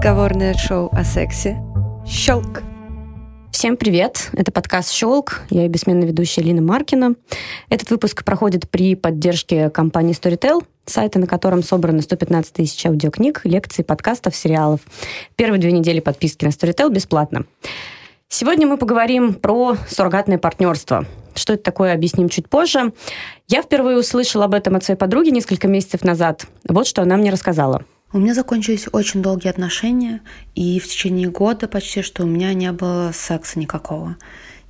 Разговорное шоу о сексе «Щелк». Всем привет! Это подкаст «Щелк». Я бессменная ведущая Лина Маркина. Этот выпуск проходит при поддержке компании Storytel, сайта, на котором собрано 115 тысяч аудиокниг, лекций, подкастов, сериалов. Первые две недели подписки на Storytel бесплатно. Сегодня мы поговорим про суррогатное партнерство. Что это такое, объясним чуть позже. Я впервые услышала об этом от своей подруги несколько месяцев назад. Вот что она мне рассказала. У меня закончились очень долгие отношения, и в течение года почти что у меня не было секса никакого.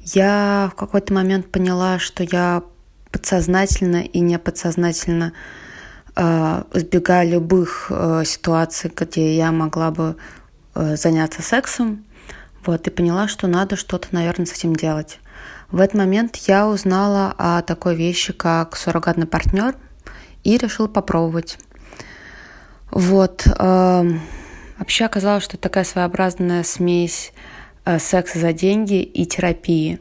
Я в какой-то момент поняла, что я подсознательно и неподсознательно э, избегаю любых э, ситуаций, где я могла бы э, заняться сексом. Вот, и поняла, что надо что-то, наверное, с этим делать. В этот момент я узнала о такой вещи, как суррогатный партнер, и решила попробовать. Вот. Эм, вообще оказалось, что это такая своеобразная смесь э, секса за деньги и терапии.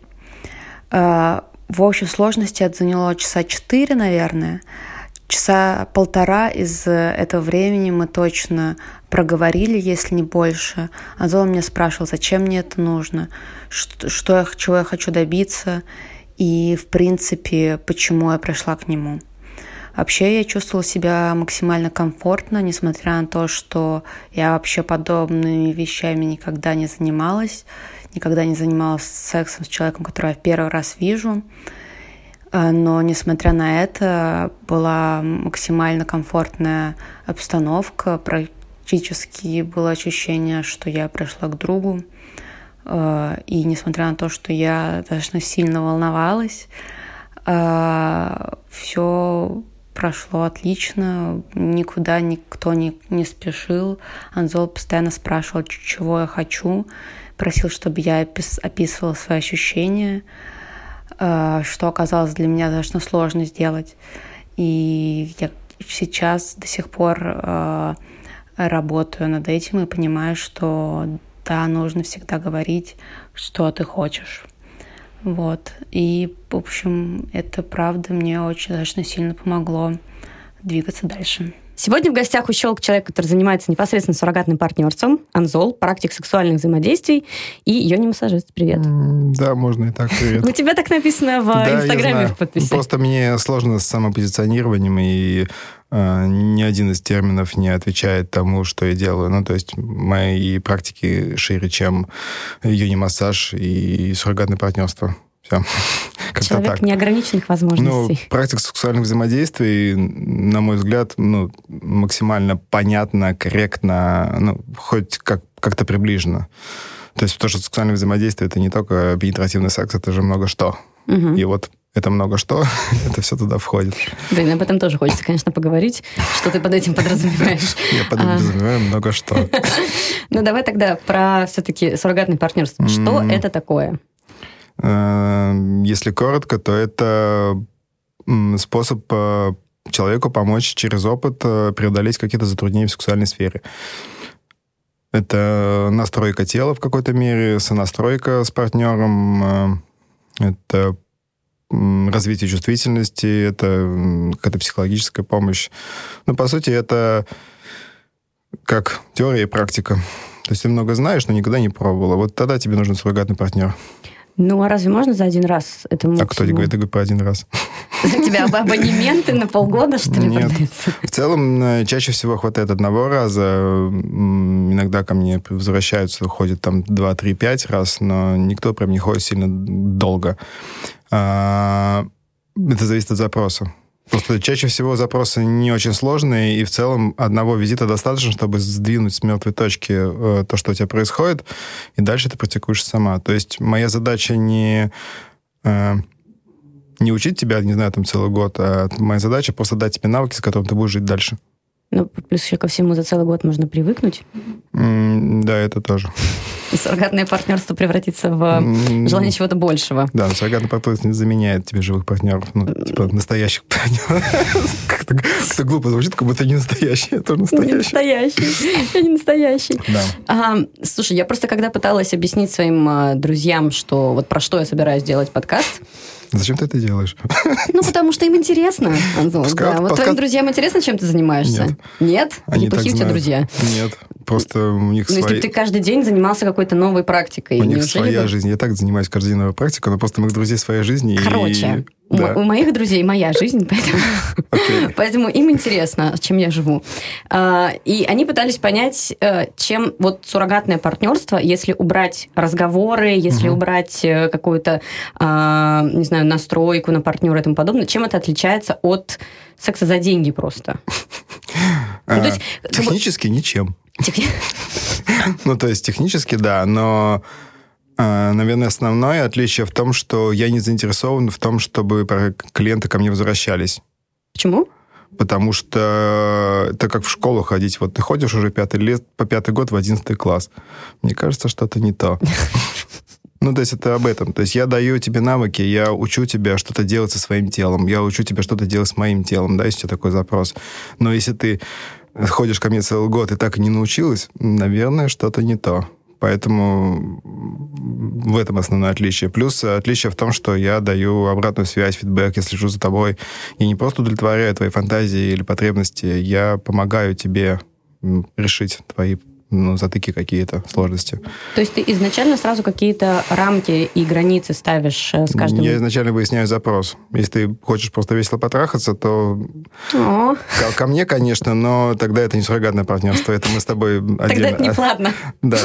Э, в общей сложности это заняло часа четыре, наверное. Часа полтора из этого времени мы точно проговорили, если не больше. Анзол меня спрашивал, зачем мне это нужно, что я, чего я хочу добиться и, в принципе, почему я пришла к нему. Вообще я чувствовала себя максимально комфортно, несмотря на то, что я вообще подобными вещами никогда не занималась, никогда не занималась сексом с человеком, которого я в первый раз вижу. А, но, несмотря на это, была максимально комфортная обстановка, практически было ощущение, что я пришла к другу. А, и несмотря на то, что я достаточно сильно волновалась, а, все прошло отлично, никуда никто не, не спешил. Анзол постоянно спрашивал, чего я хочу, просил, чтобы я описывала свои ощущения, э, что оказалось для меня достаточно сложно сделать. И я сейчас до сих пор э, работаю над этим и понимаю, что да, нужно всегда говорить, что ты хочешь. Вот. И, в общем, это правда мне очень достаточно сильно помогло двигаться дальше. Сегодня в гостях у Щелк человек, который занимается непосредственно суррогатным партнерством, Анзол, практик сексуальных взаимодействий и йони-массажист. Привет. Да, можно и так, привет. У тебя так написано в Инстаграме в подписи. Просто мне сложно с самопозиционированием, и э, ни один из терминов не отвечает тому, что я делаю. Ну, то есть мои практики шире, чем йони-массаж и суррогатное партнерство. Все. Человек так. неограниченных возможностей. Ну, практика сексуальных взаимодействий, на мой взгляд, ну, максимально понятно, корректно, ну, хоть как, как-то приближено. То есть то, что сексуальное взаимодействие это не только пенетративный секс, это же много что. Угу. И вот это много что, это все туда входит. Блин, об этом тоже хочется, конечно, поговорить. Что ты под этим подразумеваешь? Я подразумеваю много что. Ну, давай тогда про все-таки суррогатное партнерство. Что это такое? Э, если коротко, то это способ э, человеку помочь через опыт э, преодолеть какие-то затруднения в сексуальной сфере. Это настройка тела в какой-то мере, сонастройка с партнером, это развитие чувствительности, это какая-то психологическая помощь. Ну, по сути, это как теория и практика. То есть ты много знаешь, но никогда не пробовала. Вот тогда тебе нужен суррогатный партнер. Ну, а разве можно за один раз это А кто говорит, говорит по один раз? У тебя абонементы на полгода, что ли, Нет. В целом, э, чаще всего хватает одного раза. Иногда ко мне возвращаются, ходят там 2, 3, 5 раз, но никто прям не ходит сильно долго. А, это зависит от запроса. Просто чаще всего запросы не очень сложные, и в целом одного визита достаточно, чтобы сдвинуть с мертвой точки э, то, что у тебя происходит, и дальше ты практикуешь сама. То есть моя задача не, э, не учить тебя, не знаю, там целый год, а моя задача просто дать тебе навыки, с которыми ты будешь жить дальше. Ну, плюс еще ко всему за целый год можно привыкнуть. Mm, да, это тоже. И суррогатное партнерство превратится в mm, желание чего-то большего. Да, суррогатное партнерство не заменяет тебе живых партнеров, ну, типа настоящих партнеров. Как-то, как глупо звучит, как будто не настоящий, это тоже настоящий. Не настоящий, я не настоящий. Да. А, слушай, я просто когда пыталась объяснить своим а, друзьям, что вот про что я собираюсь делать подкаст, Зачем ты это делаешь? Ну, потому что им интересно, Антон. Пускай, да. Вот твоим друзьям интересно, чем ты занимаешься? Нет. Нет? Они Неплохие у тебя друзья? Нет. просто у них Ну, если свои... бы ты каждый день занимался какой-то новой практикой, У них своя бы- жизнь. Я так занимаюсь каждый день новой практикой, но просто у моих друзей своя жизнь. и- Короче, у, Да. у моих друзей моя жизнь, поэтому, Окей. поэтому им интересно, чем я живу. А, И они пытались понять, э, чем вот суррогатное партнерство, если убрать разговоры, если Мгм. убрать э, какую-то, а, не знаю, настройку на партнера и тому подобное, чем это отличается от секса за деньги просто? Ну, то А, есть, как бы- Технически ничем. Техни- Ну, то есть технически, да, но, э, наверное, основное отличие в том, что я не заинтересован в том, чтобы клиенты ко мне возвращались. Почему? Потому что это как в школу ходить. Вот ты ходишь уже пятый лет, по пятый год в одиннадцатый класс. Мне кажется, что-то не то. Ну, то есть это об этом. То есть я даю тебе навыки, я учу тебя что-то делать со своим телом, я учу тебя что-то делать с моим телом, да, если у тебя такой запрос. Но если ты ходишь ко мне целый год и так и не научилась, наверное, что-то не то. Поэтому в этом основное отличие. Плюс отличие в том, что я даю обратную связь, фидбэк, я слежу за тобой. Я не просто удовлетворяю твои фантазии или потребности, я помогаю тебе решить твои ну, затыки какие-то, сложности. То есть ты изначально сразу какие-то рамки и границы ставишь э, с каждым... Я изначально выясняю запрос. Если ты хочешь просто весело потрахаться, то О, ко, ко мне, конечно, но тогда это не суррогатное партнерство, это мы с тобой отдельно... тогда это не платно. Да,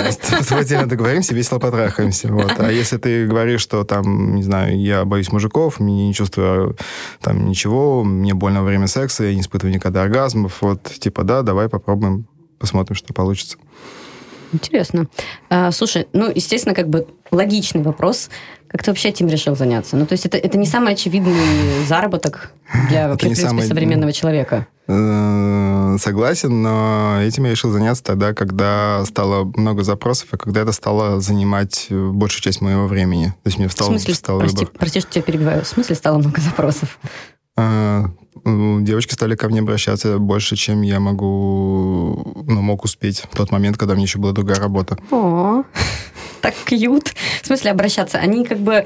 тобой отдельно договоримся, весело потрахаемся. Вот. А если ты говоришь, что там, не знаю, я боюсь мужиков, мне не чувствую там ничего, мне больно во время секса, я не испытываю никогда оргазмов, вот, типа, да, давай попробуем, посмотрим, что получится. Интересно. А, слушай, ну, естественно, как бы логичный вопрос. Как ты вообще этим решил заняться? Ну, то есть это, это не самый очевидный заработок для вообще, в принципе, самый- современного человека. Э, Согласен, но этим я решил заняться тогда, когда стало много запросов, и когда это стало занимать э, большую часть моего времени. То есть мне В встал, смысле, встал прости, выбор. прости, что тебя перебиваю. В смысле стало много запросов? А, ну, Девочки стали ко мне обращаться больше, чем я могу, ну, мог успеть в тот момент, когда мне еще была другая работа. О, так кьют. В смысле обращаться? Они как бы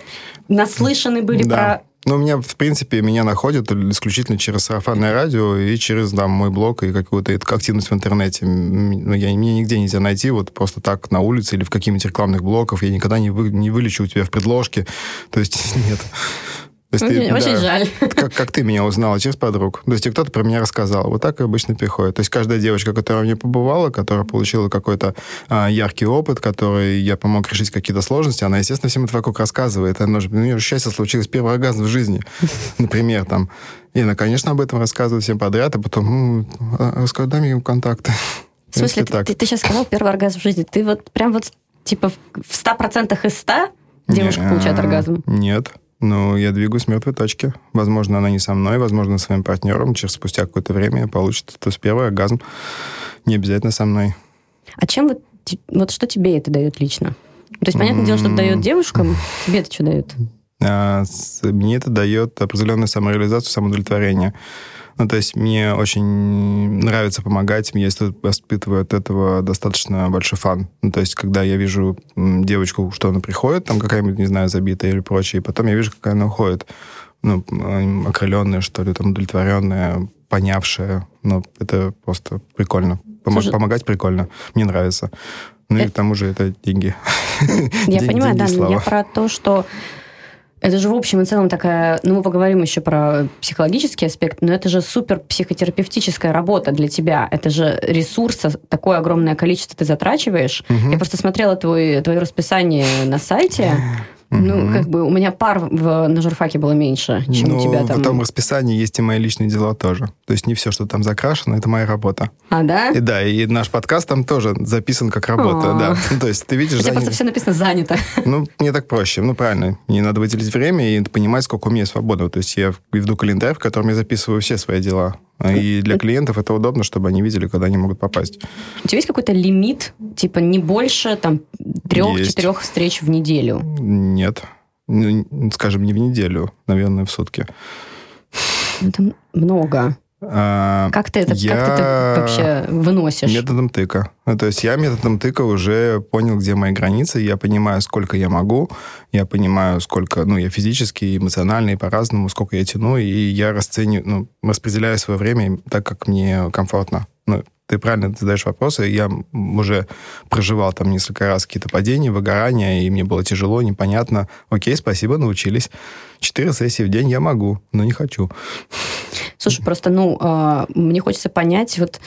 наслышаны были Да. Ну, у меня, в принципе, меня находят исключительно через сарафанное радио и через там, мой блог и какую-то активность в интернете. Ну, я, меня нигде нельзя найти вот просто так на улице или в каких-нибудь рекламных блоках. Я никогда не, вы, не вылечу у тебя в предложке. То есть нет. То есть про... ты- Очень, очень да. жаль. как, как ты меня узнала через подруг. То есть кто-то про меня рассказал. Вот так и обычно приходит. То есть каждая девочка, которая мне побывала, которая получила какой-то а, яркий опыт, который я помог решить какие-то сложности, она, естественно, всем это вокруг рассказывает. Она же, у нее счастье случилось, первый оргазм в жизни, например, там. И она, конечно, об этом рассказывает всем подряд, а потом, ну, а, расскажи, дай мне его контакты. В смысле, так. ты, ты сейчас сказал первый оргазм в жизни. Ты вот прям вот типа в в 100% из 100 девушка Не, получает оргазм? Нет. Но я двигаюсь с мертвой точки. Возможно, она не со мной, возможно, со своим партнером. Через спустя какое-то время получит. То есть первый оргазм не обязательно со мной. А чем вот, вот что тебе это дает лично? То есть, понятное дело, что дает девушкам, тебе это что дает? А, мне это дает определенную самореализацию, самоудовлетворение. Ну, то есть мне очень нравится помогать, я испы- испытываю от этого достаточно большой фан. Ну, то есть когда я вижу девочку, что она приходит, там какая-нибудь, не знаю, забитая или прочее, и потом я вижу, какая она уходит. Ну, окрыленная, что ли, там, удовлетворенная, понявшая. Ну, это просто прикольно. Помо- Слушай- помогать прикольно. Мне нравится. Ну и Это- к тому же это деньги. Я понимаю, да, я про то, что это же в общем и целом такая, ну мы поговорим еще про психологический аспект, но это же супер психотерапевтическая работа для тебя. Это же ресурса такое огромное количество ты затрачиваешь. Мгм. Я просто смотрела твой, твое расписание на сайте. Ну, как бы у меня пар в, на журфаке было меньше, чем ну, у тебя там. в том расписании есть и мои личные дела тоже. То есть не все, что там закрашено, это моя работа. А, да? И да, и наш подкаст там тоже записан как работа, А. да. Ну, то есть ты видишь... У тебя просто все написано занято. Ну, мне так проще. Ну, правильно. Мне надо выделить время и понимать, сколько у меня свободного. То есть я веду календарь, в котором я записываю все свои дела. И для клиентов это удобно, чтобы они видели, когда они могут попасть. У тебя есть какой-то лимит, типа не больше там трех-четырех встреч в неделю? Нет. Ну, скажем, не в неделю, наверное, в сутки. Это много. А, Как ты это, Я- как ты это вообще выносишь? Методом тыка. Ну, то есть я методом тыка уже понял, где мои границы, я понимаю, сколько я могу, я понимаю, сколько, ну, я физически, эмоционально, и по-разному, сколько я тяну, и я расцениваю, ну, распределяю свое время так, как мне комфортно. Ну, ты правильно задаешь вопросы. Я уже проживал там несколько раз какие-то падения, выгорания, и мне было тяжело, непонятно. Окей, спасибо, научились. Четыре сессии в день я могу, но не хочу. Слушай, просто, ну, э, мне хочется понять, вот...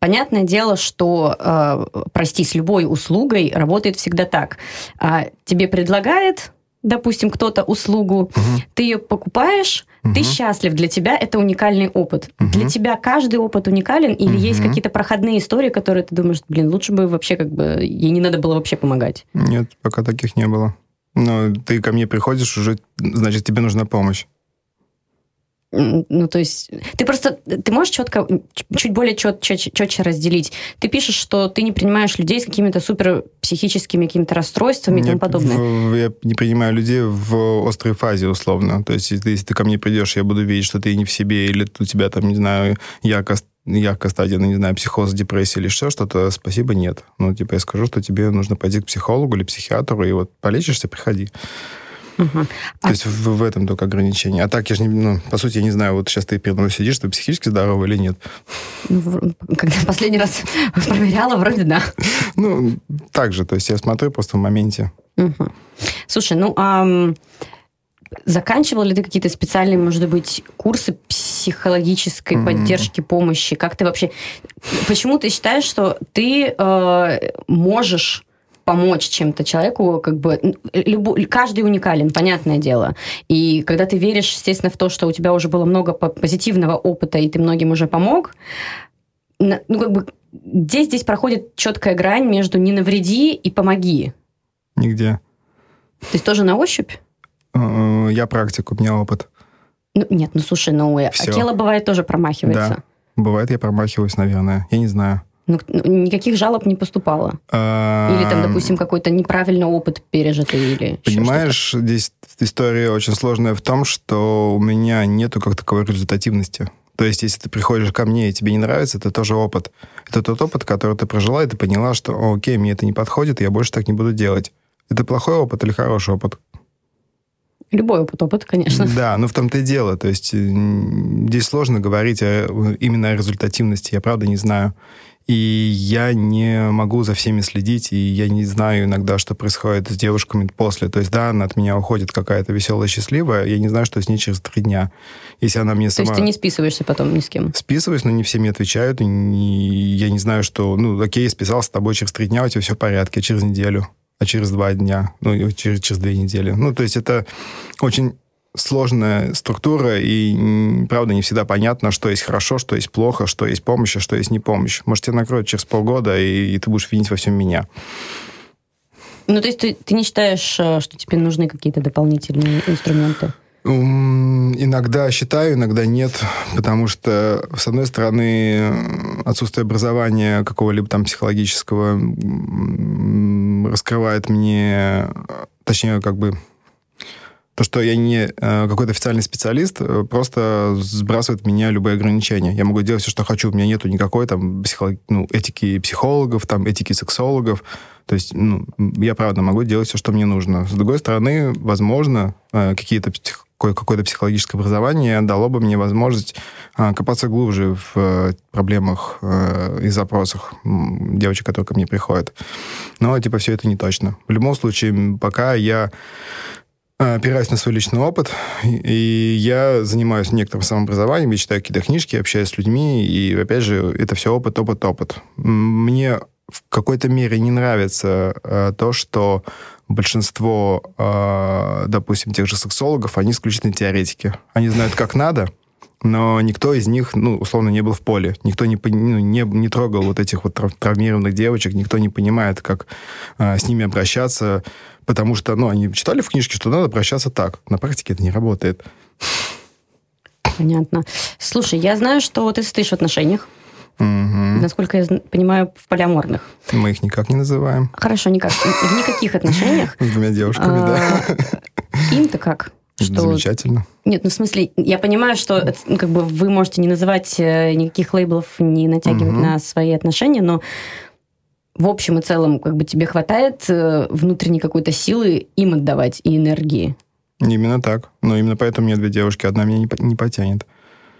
Понятное дело, что, э, прости, с любой услугой работает всегда так. А тебе предлагает допустим, кто-то услугу, угу. ты ее покупаешь, угу. ты счастлив, для тебя это уникальный опыт. Угу. Для тебя каждый опыт уникален, или угу. есть какие-то проходные истории, которые ты думаешь, блин, лучше бы вообще как бы ей не надо было вообще помогать? Нет, пока таких не было. Но ты ко мне приходишь, уже, значит, тебе нужна помощь. Ну, то есть, ты просто, ты можешь четко, чуть более чет, чет, четче разделить. Ты пишешь, что ты не принимаешь людей с какими-то супер психическими какими-то расстройствами и тому подобное. Я не принимаю людей в острой фазе, условно. То есть, если, ты ко мне придешь, я буду видеть, что ты не в себе, или у тебя там, не знаю, ярко яркая стадия, ну, не знаю, психоз, депрессия или еще что-то, спасибо, нет. Ну, типа, я скажу, что тебе нужно пойти к психологу или психиатру, и вот полечишься, приходи. Угу. То а... есть в, в этом только ограничение. А так, я же не, ну, по сути, я не знаю, вот сейчас ты передо мной сидишь, ты психически здоровый или нет? Ну, когда последний раз проверяла, вроде да. Ну, так же, то есть я смотрю просто в моменте. Угу. Слушай, ну, а заканчивал ли ты какие-то специальные, может быть, курсы психологической mm-hmm. поддержки, помощи? Как ты вообще... Почему ты считаешь, что ты э, можешь помочь чем-то человеку, как бы любой, каждый уникален, понятное дело. И когда ты веришь, естественно, в то, что у тебя уже было много позитивного опыта, и ты многим уже помог, ну, как бы, где здесь проходит четкая грань между «не навреди» и «помоги»? Нигде. То есть тоже на ощупь? Э, я практик, у меня опыт. Ну, нет, ну слушай, ну, Все. а тело бывает тоже промахивается. Да, бывает, я промахиваюсь, наверное. Я не знаю. Ну, ну, никаких жалоб не поступало? Или там, допустим, какой-то неправильный опыт пережитый? Или Понимаешь, здесь история очень сложная в том, что у меня нету как таковой результативности. То есть, если ты приходишь ко мне и тебе не нравится, это тоже опыт. Это тот опыт, который ты прожила, и ты поняла, что, окей, мне это не подходит, я больше так не буду делать. Это плохой опыт или хороший опыт? Любой опыт, опыт, конечно. Да, но в том-то и дело. То есть здесь сложно говорить о, именно о результативности. Я правда не знаю. И я не могу за всеми следить, и я не знаю иногда, что происходит с девушками после. То есть, да, она от меня уходит какая-то веселая, счастливая, я не знаю, что с ней через три дня. Если она мне сама... То есть ты не списываешься потом ни с кем? Списываюсь, но не все мне отвечают, и не... я не знаю, что... Ну, окей, списался с тобой через три дня, у тебя все в порядке, через неделю, а через два дня, ну, через, через две недели. Ну, то есть это очень сложная структура, и, правда, не всегда понятно, что есть хорошо, что есть плохо, что есть помощь, а что есть не помощь. Может, тебя накроют через полгода, и, и ты будешь винить во всем меня. Ну, то есть ты, ты не считаешь, э, что тебе нужны какие-то дополнительные инструменты? Иногда считаю, иногда нет, потому что, с одной стороны, отсутствие образования какого-либо там психологического раскрывает мне, точнее, как бы то, что я не э, какой-то официальный специалист, э, просто сбрасывает меня любые ограничения. Я могу делать все, что хочу. У меня нету никакой там психолог... ну, этики психологов, там, этики сексологов. То есть, ну, я, правда, могу делать все, что мне нужно. С другой стороны, возможно, э, какие-то какое-то психологическое образование дало бы мне возможность копаться глубже в проблемах и запросах девочек, которые ко мне приходят. Но, типа, все это не точно. В любом случае, пока я опираюсь на свой личный опыт, и я занимаюсь некоторым самообразованием, я читаю какие-то книжки, общаюсь с людьми, и, опять же, это все опыт, опыт, опыт. Мне в какой-то мере не нравится э, то, что большинство, э, допустим, тех же сексологов, они исключительно теоретики. Они знают, как надо, но никто из них, ну, условно, не был в поле. Никто не, ну, не, не трогал вот этих вот травмированных девочек, никто не понимает, как э, с ними обращаться, потому что, ну, они читали в книжке, что надо обращаться так. На практике это не работает. Понятно. Слушай, я знаю, что ты состоишь в отношениях. Угу. Насколько я понимаю, в полиаморных. Мы их никак не называем. Хорошо, никак. В никаких отношениях. С двумя девушками, да. А, им-то как? Что... Замечательно. Нет, ну в смысле, я понимаю, что ну, как бы вы можете не называть э, никаких лейблов, не натягивать угу. на свои отношения, но в общем и целом как бы тебе хватает э, внутренней какой-то силы им отдавать и энергии. Именно так. Но именно поэтому мне две девушки, одна меня не, не потянет.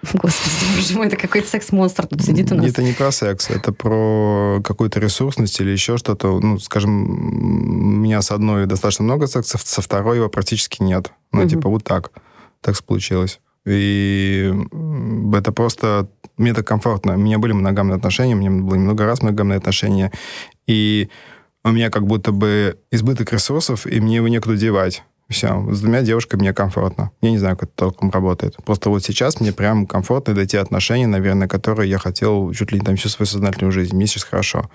Господи, боже мой, это какой-то секс-монстр тут сидит у нас. Это не про секс, это про какую-то ресурсность или еще что-то. Ну, скажем, у меня с одной достаточно много секса, со второй его практически нет. Ну, угу. типа вот так. Так получилось. И это просто... Мне это комфортно. У меня были моногамные отношения, у меня было много раз моногамные отношения. И у меня как будто бы избыток ресурсов, и мне его некуда девать. Все, с двумя девушками мне комфортно. Я не знаю, как это толком работает. Просто вот сейчас мне прям комфортно до те отношения, наверное, которые я хотел чуть ли не там всю свою сознательную жизнь. Мне сейчас хорошо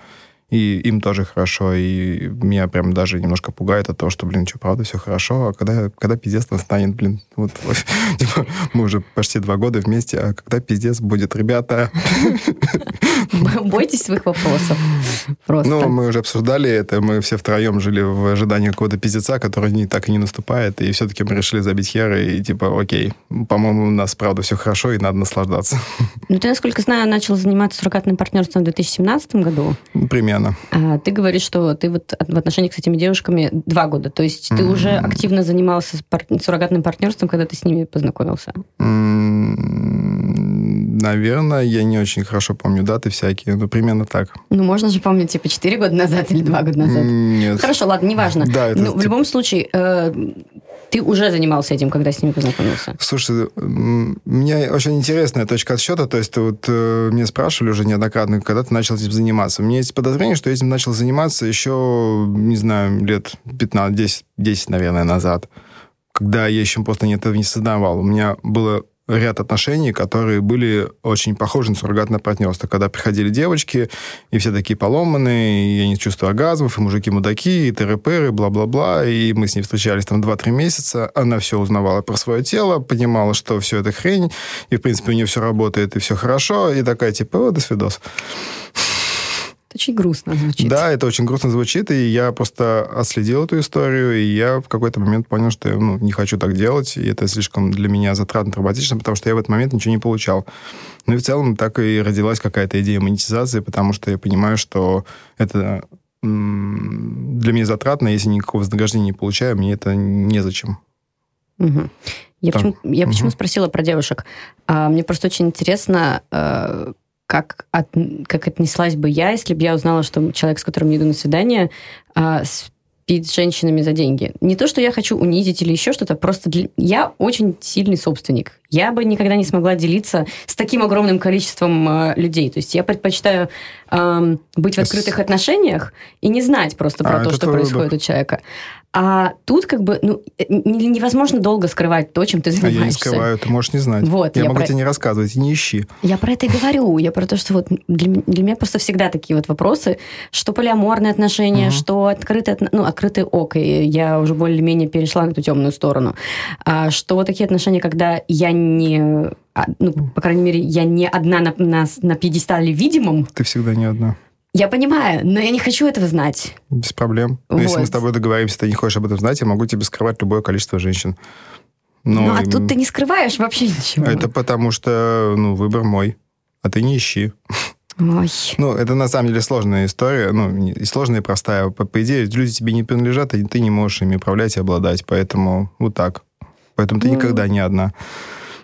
и им тоже хорошо, и меня прям даже немножко пугает от того, что, блин, что, правда, все хорошо, а когда, когда пиздец настанет, блин, вот, типа, мы уже почти два года вместе, а когда пиздец будет, ребята? Бойтесь своих вопросов просто. Ну, мы уже обсуждали это, мы все втроем жили в ожидании какого-то пиздеца, который не, так и не наступает, и все-таки мы решили забить херы, и типа, окей, по-моему, у нас, правда, все хорошо, и надо наслаждаться. Ну, ты, насколько знаю, начал заниматься суррогатным партнерством в 2017 году. Примерно постоянно. А, ты говоришь, что ты вот в отношениях с этими девушками два года. То есть mm-hmm. ты уже активно занимался пар- суррогатным партнерством, когда ты с ними познакомился? Mm-hmm. Наверное, я не очень хорошо помню даты всякие, но примерно так. Ну, можно же помнить, типа, 4 года назад или 2 года назад. Нет. Хорошо, ладно, неважно. Да, это, типа... в любом случае, э, ты уже занимался этим, когда с ними познакомился? Слушай, у меня очень интересная точка отсчета. То есть вот э, меня спрашивали уже неоднократно, когда ты начал этим заниматься. У меня есть подозрение, что я этим начал заниматься еще, не знаю, лет 15, 10, 10 наверное, назад. Когда я еще просто этого не создавал. У меня было ряд отношений, которые были очень похожи на суррогатное партнерство. Когда приходили девочки, и все такие поломанные, и я не чувствую оргазмов, и мужики-мудаки, и тыры-пыры, бла-бла-бла, и мы с ней встречались там 2-3 месяца, она все узнавала про свое тело, понимала, что все это хрень, и, в принципе, у нее все работает, и все хорошо, и такая, типа, до свидос очень грустно звучит. Да, это очень грустно звучит, и я просто отследил эту историю, и я в какой-то момент понял, что я ну, не хочу так делать, и это слишком для меня затратно, травматично, потому что я в этот момент ничего не получал. Ну и в целом так и родилась какая-то идея монетизации, потому что я понимаю, что это для меня затратно, если никакого вознаграждения не получаю, мне это незачем. Угу. Я, почему, я угу. почему спросила про девушек? А, мне просто очень интересно, э, как, от, как отнеслась бы я, если бы я узнала, что человек, с которым я иду на свидание, а, спит с женщинами за деньги. Не то, что я хочу унизить или еще что-то, просто для... я очень сильный собственник. Я бы никогда не смогла делиться с таким огромным количеством э, людей. То есть я предпочитаю э, быть в открытых отношениях и не знать просто про а, то, что происходит выбор. у человека. А тут как бы ну, невозможно долго скрывать то, чем ты занимаешься. А я не скрываю, ты можешь не знать. Вот, я, я могу про... тебе не рассказывать, не ищи. Я про это и говорю. Я про то, что вот для, для меня просто всегда такие вот вопросы, что полиаморные отношения, угу. что открытые, ну, открытые ок, и я уже более-менее перешла на эту темную сторону. А, что такие отношения, когда я не ну, по крайней мере, я не одна на, на, на пьедестале видимом. Ты всегда не одна. Я понимаю, но я не хочу этого знать. Без проблем. Вот. Если мы с тобой договоримся, ты не хочешь об этом знать, я могу тебе скрывать любое количество женщин. Но ну, а им... тут ты не скрываешь вообще ничего. Это потому что, ну, выбор мой. А ты не ищи. Ой. Ну, это на самом деле сложная история, ну, и сложная, и простая. По, по идее, люди тебе не принадлежат, и ты не можешь ими управлять и обладать, поэтому вот так. Поэтому ты ну, никогда не одна.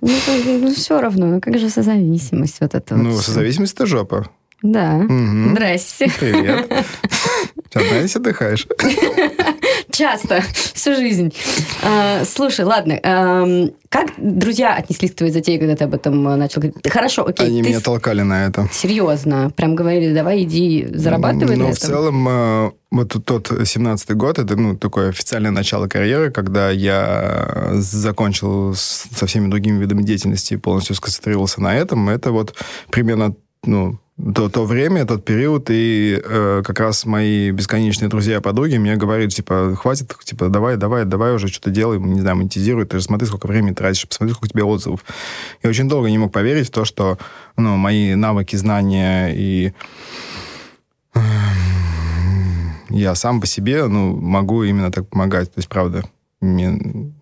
Ну, ну, все равно, ну как же созависимость вот это Ну, вот созависимость это жопа. Да. Угу. Здрасте. Привет. Одна здесь отдыхаешь? Часто, всю жизнь. А, слушай, ладно, а, как друзья отнеслись к твоей затее, когда ты об этом начал говорить? Хорошо, окей. Они меня толкали на это. Серьезно? Прям говорили, давай иди зарабатывай Ну, в целом, э, вот тот 17-й год, это ну, такое официальное начало карьеры, когда я закончил со всеми другими видами деятельности и полностью сконцентрировался на этом. Это вот примерно ну, то, то время, тот период, и э, как раз мои бесконечные друзья и подруги мне говорят, типа, хватит, типа, давай, давай, давай уже что-то делай, не знаю, монетизируй, ты же смотри, сколько времени тратишь, посмотри, сколько у тебя отзывов. Я очень долго не мог поверить в то, что, ну, мои навыки, знания и я сам по себе, ну, могу именно так помогать. То есть, правда, мне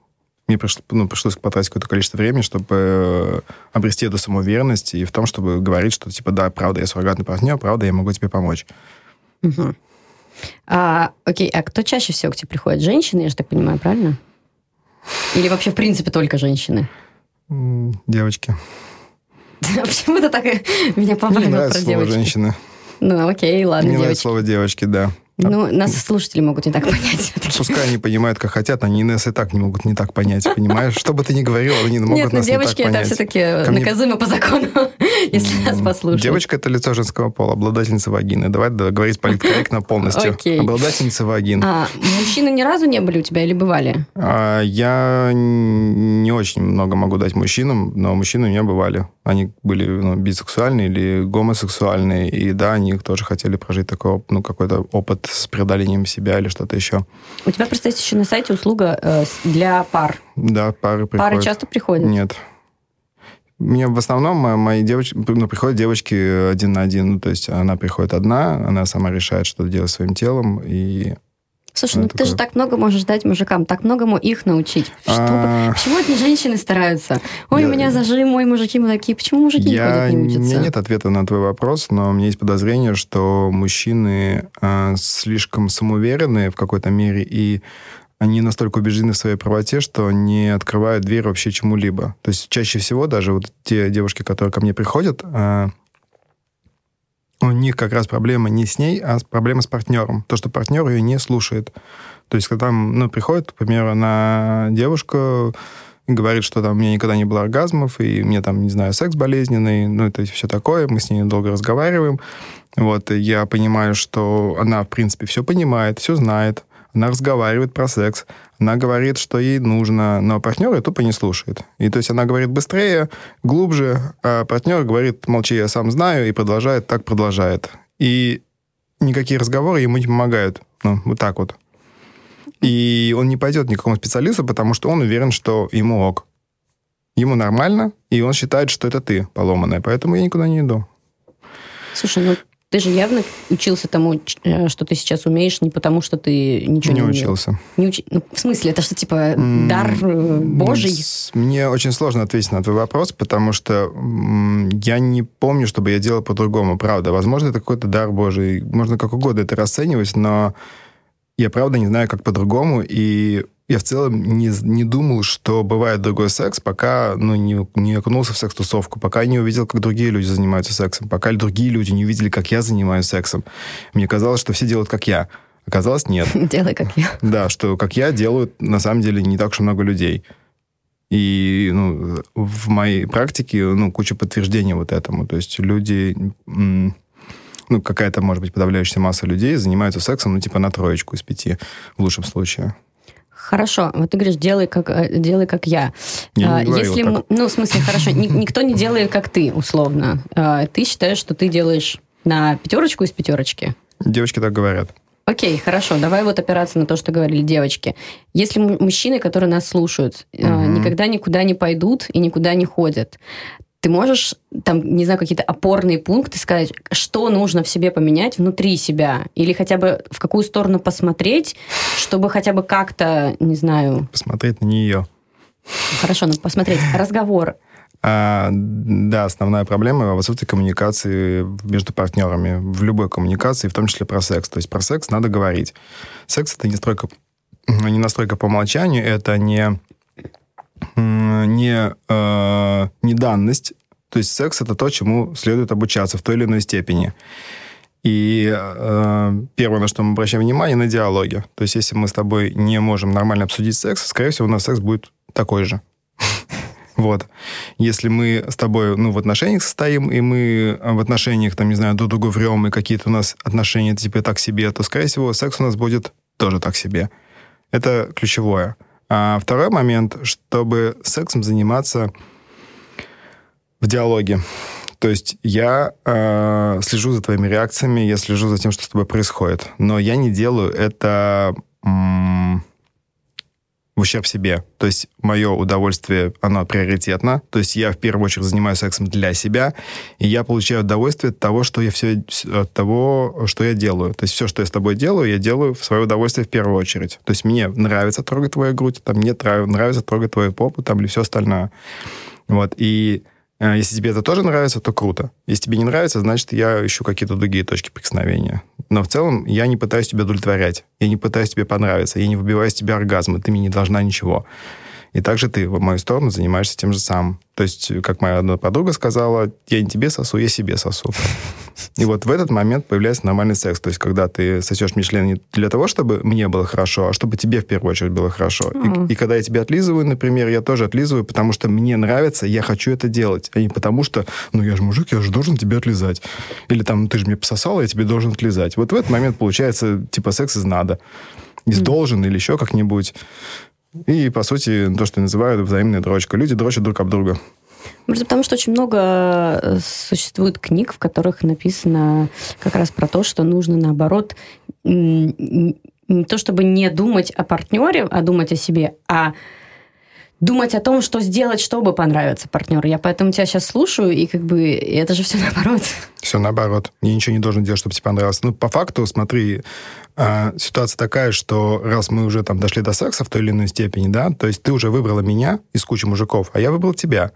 мне пришло, ну, пришлось потратить какое-то количество времени, чтобы э, обрести эту самоуверенность и в том, чтобы говорить, что, типа, да, правда, я суррогатный партнер, правда, я могу тебе помочь. Угу. А, окей, а кто чаще всего к тебе приходит? Женщины, я же так понимаю, правильно? Или вообще, в принципе, только женщины? Девочки. Почему ты так меня нравится про девочки? женщины. Ну, окей, ладно, Мне нравится девочки. слово девочки, да. Ну, нас слушатели могут не так понять. Пускай они понимают, как хотят, они нас и так не могут не так понять, понимаешь? Что бы ты ни говорил, они могут Нет, ну нас не так девочки это понять. все-таки наказуемо по закону, если нас послушают. Девочка – это лицо женского пола, обладательница вагины. Давай да, говорить политкорректно полностью. Окей. Обладательница вагин. А мужчины ни разу не были у тебя или бывали? А, Я не очень много могу дать мужчинам, но мужчины у меня бывали. Они были ну, бисексуальные или гомосексуальные, и да, они тоже хотели прожить такой, ну, какой-то опыт с преодолением себя или что-то еще. У тебя просто есть еще на сайте услуга э, для пар. Да, пары приходят. Пары часто приходят? Нет. Мне в основном мо- мои девочки, ну, приходят девочки один на один. Ну, то есть она приходит одна, она сама решает, что делать своим телом, и... Слушай, ну ты же так много можешь дать мужикам, так многому их научить. Что А, Почему одни женщины стараются? Ой, Я- у меня зажим, ой, мужики мы такие. Почему мужики не ходят, не у учатся? меня нет ответа на твой вопрос, но у меня есть подозрение, что мужчины а, слишком самоуверенные в какой-то мере, и они настолько убеждены в своей правоте, что не открывают дверь вообще чему-либо. То есть чаще всего даже вот те девушки, которые ко мне приходят, а, у них как раз проблема не с ней, а проблема с партнером. То, что партнер ее не слушает. То есть, когда там, ну, приходит, к примеру, на девушку, говорит, что там у меня никогда не было оргазмов, и мне там, не знаю, секс болезненный, ну, это все такое, мы с ней долго разговариваем. Вот, я понимаю, что она, в принципе, все понимает, все знает, она разговаривает про секс, она говорит, что ей нужно, но партнер ее тупо не слушает. И то есть она говорит быстрее, глубже, а партнер говорит, молчи, я сам знаю, и продолжает, так продолжает. И никакие разговоры ему не помогают. Ну, вот так вот. И он не пойдет ни к какому специалисту, потому что он уверен, что ему ок. Ему нормально, и он считает, что это ты поломанная, поэтому я никуда не иду. Слушай, ну ты же явно учился тому, э, что ты сейчас умеешь, не потому, что ты ничего не, не учился. Не учи- Ну, в смысле, это что, типа, дар э, божий? Мне очень сложно ответить на твой вопрос, потому что я не помню, чтобы я делал по-другому, правда. Возможно, это какой-то дар Божий. Можно как угодно это расценивать, но я правда не знаю, как по-другому, и я в целом не, не думал, что бывает другой секс, пока ну, не, не окунулся в секс-тусовку, пока не увидел, как другие люди занимаются сексом, пока другие люди не увидели, как я занимаюсь сексом. Мне казалось, что все делают, как я. Оказалось, нет. Делай, как я. Да, что как я делают на самом деле не так уж много людей. И ну, в моей практике ну, куча подтверждений вот этому. То есть люди, ну, какая-то, может быть, подавляющая масса людей занимаются сексом, ну, типа на троечку из пяти в лучшем случае. Хорошо, вот ты говоришь, делай как, э, делай как я. Я А, не говорил Если, так. ну, в смысле, хорошо, ни- никто не делает как ты, условно. А, Ты считаешь, что ты делаешь на пятерочку из пятерочки? Девочки так говорят. Окей, хорошо, давай вот опираться на то, что говорили девочки. Если мужчины, которые нас слушают, Мгм. никогда никуда не пойдут и никуда не ходят, ты можешь, там, не знаю, какие-то опорные пункты сказать, что нужно в себе поменять внутри себя? Или хотя бы в какую сторону посмотреть, чтобы хотя бы как-то, не знаю, Посмотреть на нее. хорошо, ну, посмотреть, разговор. А, да, основная проблема в отсутствии коммуникации между партнерами. В любой коммуникации, в том числе про секс. То есть про секс надо говорить. Секс это не настройка, не настройка по умолчанию, это не, не, э, не данность. То есть секс это то, чему следует обучаться в той или иной степени. И э, первое, на что мы обращаем внимание, на диалоги. То есть если мы с тобой не можем нормально обсудить секс, скорее всего, у нас секс будет такой же. Вот. Если мы с тобой, ну, в отношениях состоим, и мы в отношениях, там, не знаю, друг другу врем, и какие-то у нас отношения, типа, так себе, то, скорее всего, секс у нас будет тоже так себе. Это ключевое. А второй момент, чтобы сексом заниматься в диалоге. То есть я э, слежу за твоими реакциями, я слежу за тем, что с тобой происходит. Но я не делаю это м, в ущерб себе. То есть мое удовольствие, оно приоритетно. То есть я в первую очередь занимаюсь сексом для себя, и я получаю удовольствие от того, что я все, от того, что я делаю. То есть все, что я с тобой делаю, я делаю в свое удовольствие в первую очередь. То есть мне нравится трогать твою грудь, там мне нравится трогать твою попу, там или все остальное. Вот, и если тебе это тоже нравится, то круто. Если тебе не нравится, значит, я ищу какие-то другие точки прикосновения. Но в целом я не пытаюсь тебя удовлетворять. Я не пытаюсь тебе понравиться. Я не выбиваю из тебя оргазмы. Ты мне не должна ничего. И также ты в мою сторону занимаешься тем же самым. То есть, как моя одна подруга сказала, я не тебе сосу, я себе сосу. И вот в этот момент появляется нормальный секс. То есть, когда ты сосешь мне член не для того, чтобы мне было хорошо, а чтобы тебе в первую очередь было хорошо. Mm. И, и когда я тебя отлизываю, например, я тоже отлизываю, потому что мне нравится, я хочу это делать. А не потому что, ну, я же мужик, я же должен тебе отлизать. Или там, ты же мне пососал, я тебе должен отлизать. Вот в этот момент получается, типа, секс из надо. Из mm. должен или еще как-нибудь. И, по сути, то, что называют взаимная дрочка. Люди дрочат друг об друга. Может, потому что очень много э, существует книг, в которых написано как раз про то, что нужно, наоборот, не то чтобы не думать о партнере, а думать о себе, а думать о том, что сделать, чтобы понравиться партнеру. Я поэтому тебя сейчас слушаю, и как бы это же все наоборот. Все наоборот. Я ничего не должен делать, чтобы тебе понравилось. Ну, по факту, смотри, э, ситуация такая, что раз мы уже там дошли до секса в той или иной степени, да, то есть ты уже выбрала меня из кучи мужиков, а я выбрал тебя.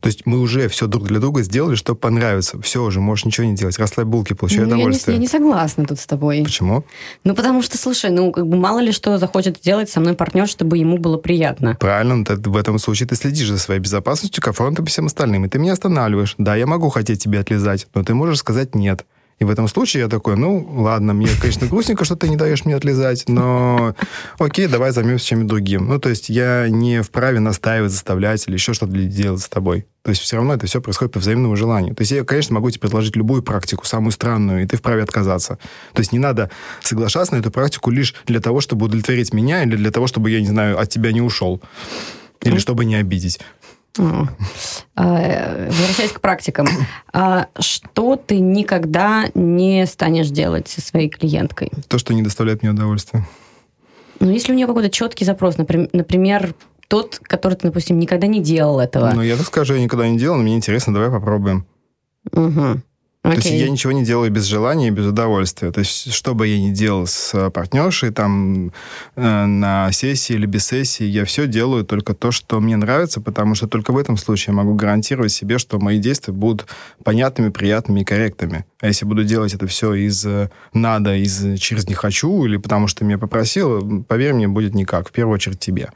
То есть мы уже все друг для друга сделали, чтобы понравиться. Все уже, можешь ничего не делать. Расслабь булки, получай ну, удовольствие. Я не, я не согласна тут с тобой. Почему? Ну, потому что, слушай, ну, как бы мало ли что захочет сделать со мной партнер, чтобы ему было приятно. Правильно, ты, в этом случае ты следишь за своей безопасностью, комфортом и всем остальным. И ты меня останавливаешь. Да, я могу хотеть тебя отлезать, но ты можешь сказать «нет». И в этом случае я такой, ну, ладно, мне, конечно, грустненько, что ты не даешь мне отлезать, но окей, давай займемся чем-нибудь другим. Ну, то есть я не вправе настаивать, заставлять или еще что-то делать с тобой. То есть все равно это все происходит по взаимному желанию. То есть я, конечно, могу тебе предложить любую практику, самую странную, и ты вправе отказаться. То есть не надо соглашаться на эту практику лишь для того, чтобы удовлетворить меня или для того, чтобы, я не знаю, от тебя не ушел. Или чтобы не обидеть. А, возвращаясь к практикам, а что ты никогда не станешь делать со своей клиенткой? То, что не доставляет мне удовольствия. Ну, если у нее какой-то четкий запрос, например, тот, который ты, допустим, никогда не делал этого. Ну, я так скажу, я никогда не делал, но мне интересно, давай попробуем. Угу. Okay. То есть я ничего не делаю без желания и без удовольствия. То есть что бы я ни делал с партнершей там э, на сессии или без сессии, я все делаю только то, что мне нравится, потому что только в этом случае я могу гарантировать себе, что мои действия будут понятными, приятными и корректными. А если буду делать это все из э, надо, из через не хочу или потому что меня попросил, поверь мне, будет никак. В первую очередь тебе.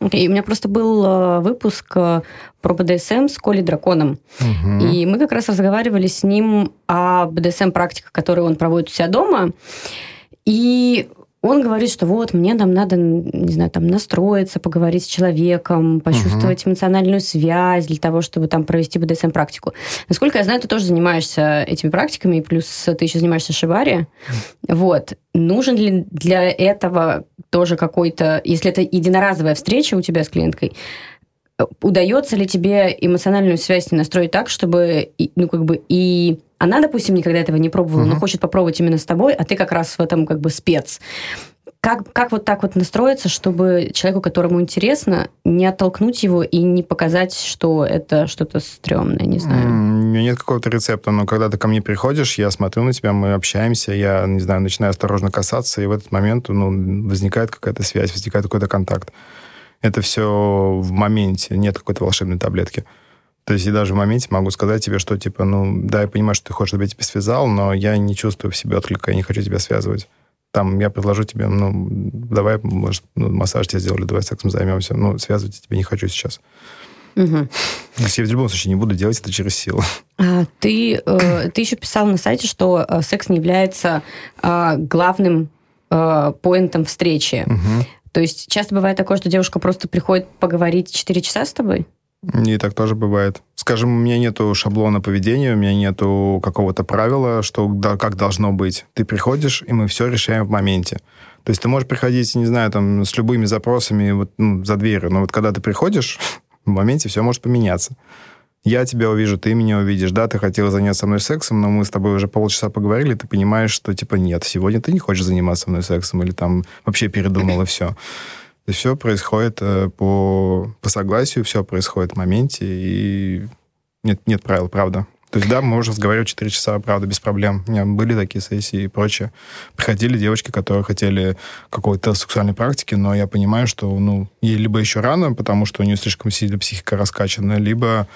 Okay. У меня просто был э, выпуск э, про БДСМ с Колей Драконом. Угу. И мы как раз разговаривали с ним о БДСМ-практиках, которые он проводит у себя дома. И он говорит, что вот, мне там надо, не знаю, там настроиться, поговорить с человеком, почувствовать uh эмоциональную связь для того, чтобы там провести БДСМ-практику. Насколько я знаю, ты тоже занимаешься этими практиками, плюс ты еще занимаешься шибари. Вот. Нужен ли для этого тоже какой-то, если это единоразовая встреча у тебя с клиенткой, удается ли тебе эмоциональную связь настроить так, чтобы, ну, как бы, и она, допустим, никогда этого не пробовала, uh-huh. но хочет попробовать именно с тобой, а ты как раз в этом как бы спец. Как, как вот так вот настроиться, чтобы человеку, которому интересно, не оттолкнуть его и не показать, что это что-то стрёмное, не знаю? У меня нет какого-то рецепта, но когда ты ко мне приходишь, я смотрю на тебя, мы общаемся, я, не знаю, начинаю осторожно касаться, и в этот момент ну, возникает какая-то связь, возникает какой-то контакт. Это все в моменте, нет какой-то волшебной таблетки. То есть и даже в моменте могу сказать тебе, что, типа, ну, да, я понимаю, что ты хочешь, чтобы я тебя связал, но я не чувствую в себе отклика, я не хочу тебя связывать. Там я предложу тебе, ну, давай, может, ну, массаж тебе сделали, давай сексом займемся. Ну, связывать я тебе не хочу сейчас. Угу. Я в любом случае не буду делать это через силу. А, ты, э, ты еще писал на сайте, что э, секс не является э, главным э, поинтом встречи. Угу. То есть часто бывает такое, что девушка просто приходит поговорить 4 часа с тобой? И так тоже бывает. Скажем, у меня нету шаблона поведения, у меня нету какого-то правила, что да, как должно быть. Ты приходишь, и мы все решаем в моменте. То есть ты можешь приходить, не знаю, там, с любыми запросами вот, ну, за дверью, но вот когда ты приходишь, в моменте все может поменяться. Я тебя увижу, ты меня увидишь. Да, ты хотела заняться со мной сексом, но мы с тобой уже полчаса поговорили, ты понимаешь, что, типа, нет, сегодня ты не хочешь заниматься со мной сексом, или там вообще передумал, и все. Есть все происходит э, по, по согласию, все происходит в моменте, и нет, нет правил, правда. То есть, да, мы можем разговаривать 4 часа, правда, без проблем. У меня были такие сессии и прочее. Приходили девочки, которые хотели какой-то сексуальной практики, но я понимаю, что, ну, ей либо еще рано, потому что у нее слишком сильно психика раскачана, либо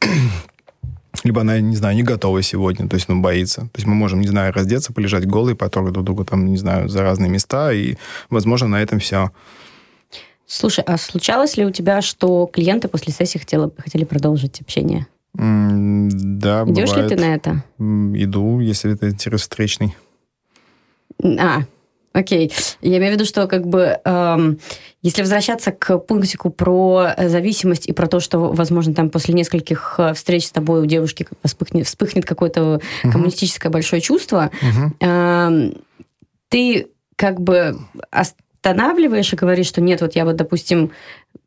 либо она, не знаю, не готова сегодня, то есть, ну, боится. То есть мы можем, не знаю, раздеться, полежать голые, потрогать друг друга там, не знаю, за разные места, и, возможно, на этом все. Слушай, а случалось ли у тебя, что клиенты после сессии хотели, хотели продолжить общение? М, Да, Идешь бывает. ли ты на это? Иду, если это интерес встречный. А, окей. Я имею в виду, что как бы эм, если возвращаться к пунктику про зависимость и про то, что, возможно, там после нескольких э, встреч с тобой у девушки вспыхнет, вспыхнет какое-то коммунистическое большое чувство, Мгм. эм, ты как бы останавливаешь и говоришь, что нет, вот я вот, допустим,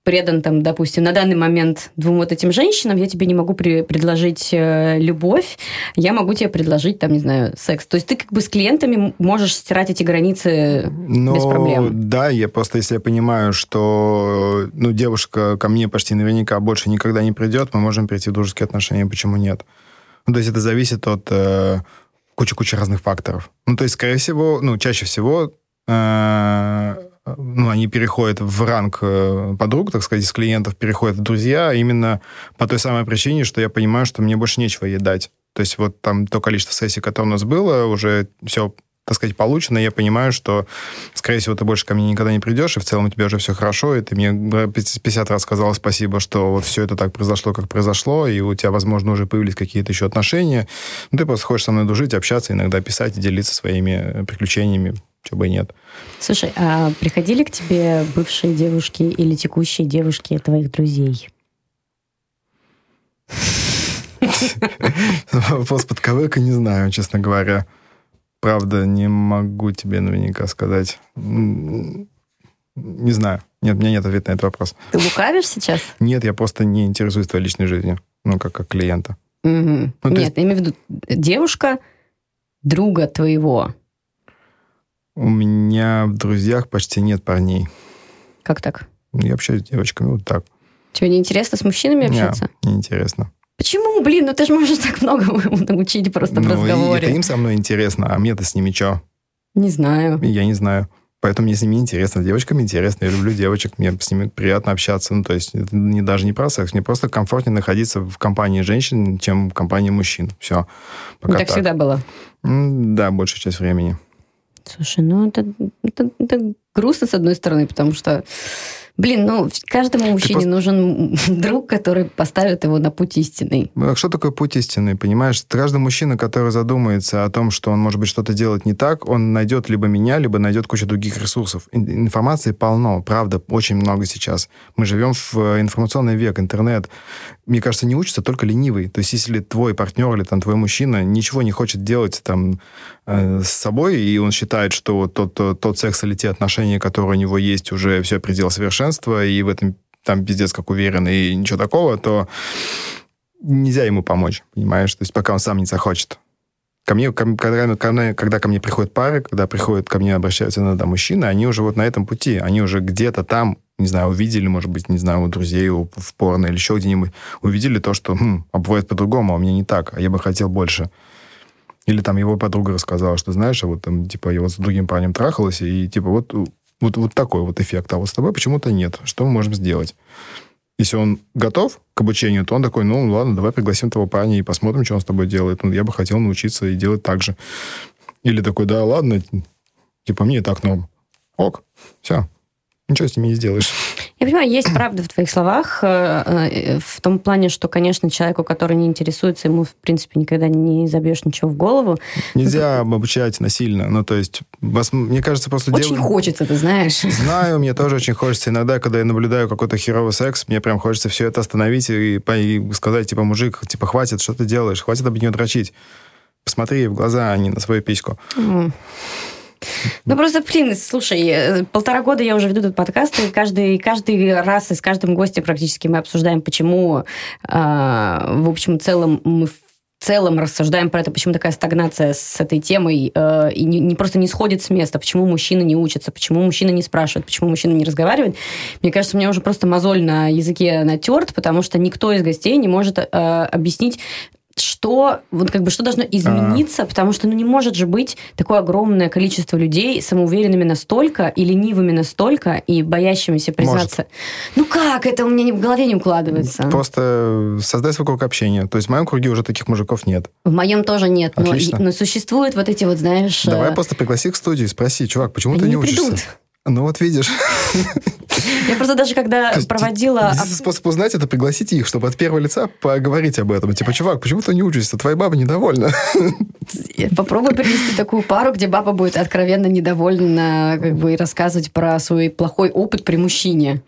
предан там, допустим, на данный момент двум вот этим женщинам, я тебе не могу при- предложить э, любовь, я могу тебе предложить, там, не знаю, секс. То есть ты как бы с клиентами можешь стирать эти границы Ну, без проблем. да, я просто, если я понимаю, что ну, девушка ко мне почти наверняка больше никогда не придет, мы можем перейти в дружеские отношения, почему нет? Ну, то есть это зависит от э, кучи-кучи разных факторов. Ну, то есть, скорее всего, ну, чаще всего ну, они переходят в ранг э, подруг, так сказать, из клиентов переходят в друзья именно по той самой причине, что я понимаю, что мне больше нечего ей дать. То есть вот там то количество сессий, которое у нас было, уже все, так сказать, получено, я понимаю, что, скорее всего, ты больше ко мне никогда не придешь, и в целом у тебя уже все хорошо, и ты мне 50 раз сказала спасибо, что вот все это так произошло, как произошло, и у тебя, возможно, уже появились какие-то еще отношения. Ну, ты просто хочешь со мной дружить, общаться, иногда писать и делиться своими э, приключениями, чего бы и нет. Слушай, а приходили к тебе бывшие девушки или текущие девушки твоих друзей? Вопрос под ковыркой не знаю, честно говоря. Правда, не могу тебе наверняка сказать. Не знаю. Нет, у меня нет ответа на этот вопрос. Ты лукавишь сейчас? Нет, я просто не интересуюсь твоей личной жизнью. Ну, как, как клиента. Мгм. Ну, Нет, есть- я имею в виду девушка друга твоего. У меня в друзьях почти нет парней. Как так? Я общаюсь с девочками вот так. Тебе не интересно с мужчинами Не, общаться? неинтересно. Почему, блин, ну ты же можешь так много научить просто в Ну, и разговоре. это им со мной интересно, а мне-то с ними что? Не знаю. Я не знаю. Поэтому мне с ними интересно. С девочками интересно. Я люблю девочек. Мне с ними приятно общаться. Ну, то есть это не, даже не про секс. Мне просто комфортнее находиться в компании женщин, чем в компании мужчин. Все. Ну, так всегда было. Да, большая часть времени. Слушай, ну это, это, это грустно, с одной стороны, потому что, блин, ну, каждому мужчине просто- нужен друг, который поставит его на путь истинный. Ну, а Что такое путь истины, понимаешь? Каждый мужчина, который задумается о том, что он, может быть, что-то делать не так, он найдет либо меня, либо найдет кучу других ресурсов. Ин- Информации полно, правда, очень много сейчас. Мы живем в э, информационный век, интернет. Мне кажется, не учится только ленивый. То есть, если твой партнер или там твой мужчина ничего не хочет делать там э, с собой, и он считает, что вот тот, тот, тот секс или те отношения, которые у него есть, уже все предел совершенства, и в этом там пиздец как уверен, и ничего такого, то нельзя ему помочь, понимаешь? То есть пока он сам не захочет. Ко мне, ко- когда, ко мне- когда ко мне приходят пары, когда приходят ко мне, обращаются иногда мужчины, они уже вот на этом пути, они уже где-то там, не знаю, увидели, может быть, не знаю, у друзей у- в порно или еще где-нибудь, увидели то, что хм, а бывает по-другому, а у меня не так, а я бы хотел больше. Или там его подруга рассказала, что, знаешь, а вот там, типа, я вот с другим парнем трахалась, и, типа, вот, вот, вот такой вот эффект, а вот с тобой почему-то нет. Что мы можем сделать? Если он готов к обучению, то он такой, ну, ладно, давай пригласим того парня и посмотрим, что он с тобой делает. Ну, я бы хотел научиться и делать так же. Или такой, да, ладно, типа, мне и так норм. Ок, все. Ничего с ними не сделаешь. Я понимаю, есть правда в твоих словах, э, э, в том плане, что, конечно, человеку, который не интересуется, ему, в принципе, никогда не забьешь ничего в голову. Нельзя обучать насильно. Ну, то есть, вас- мне кажется, после Очень дел- хочется, ты знаешь. Знаю, мне тоже очень хочется. Иногда, когда я наблюдаю какой-то херовый секс, мне прям хочется все это остановить и, и сказать, типа, мужик, типа, хватит, что ты делаешь? Хватит об нее дрочить. Посмотри в глаза, а не на свою письку. М. Ну, просто, блин, слушай, э, полтора года я уже веду этот подкаст, и каждый, каждый раз и с каждым гостем практически мы обсуждаем, почему, а, в общем целом, мы в целом рассуждаем про это, почему такая стагнация с этой темой э, и не, не просто не сходит с места, почему мужчины не учатся, почему мужчины не спрашивают, почему мужчины не разговаривают. Мне кажется, у меня уже просто мозоль на языке натерт, потому что никто из гостей не может э, объяснить, что, вот как бы, что должно измениться, потому что, ну, не может же быть такое огромное количество людей самоуверенными настолько и ленивыми настолько и боящимися признаться. Ну как? Это у меня в голове не укладывается. Просто создай свой круг общения. То есть в моем круге уже таких мужиков нет. В моем тоже нет. Но, Отлично. но существуют вот эти вот, знаешь... Давай э, просто пригласи их в студию и спроси, чувак, почему ты не не учишься? придут. Ну вот видишь. Я просто даже когда есть проводила... Единственный способ узнать это пригласить их, чтобы от первого лица поговорить об этом. Типа, чувак, почему ты не учишься? Твоя баба недовольна. Попробуй привести такую пару, где баба будет откровенно недовольна как бы, и рассказывать про свой плохой опыт при мужчине.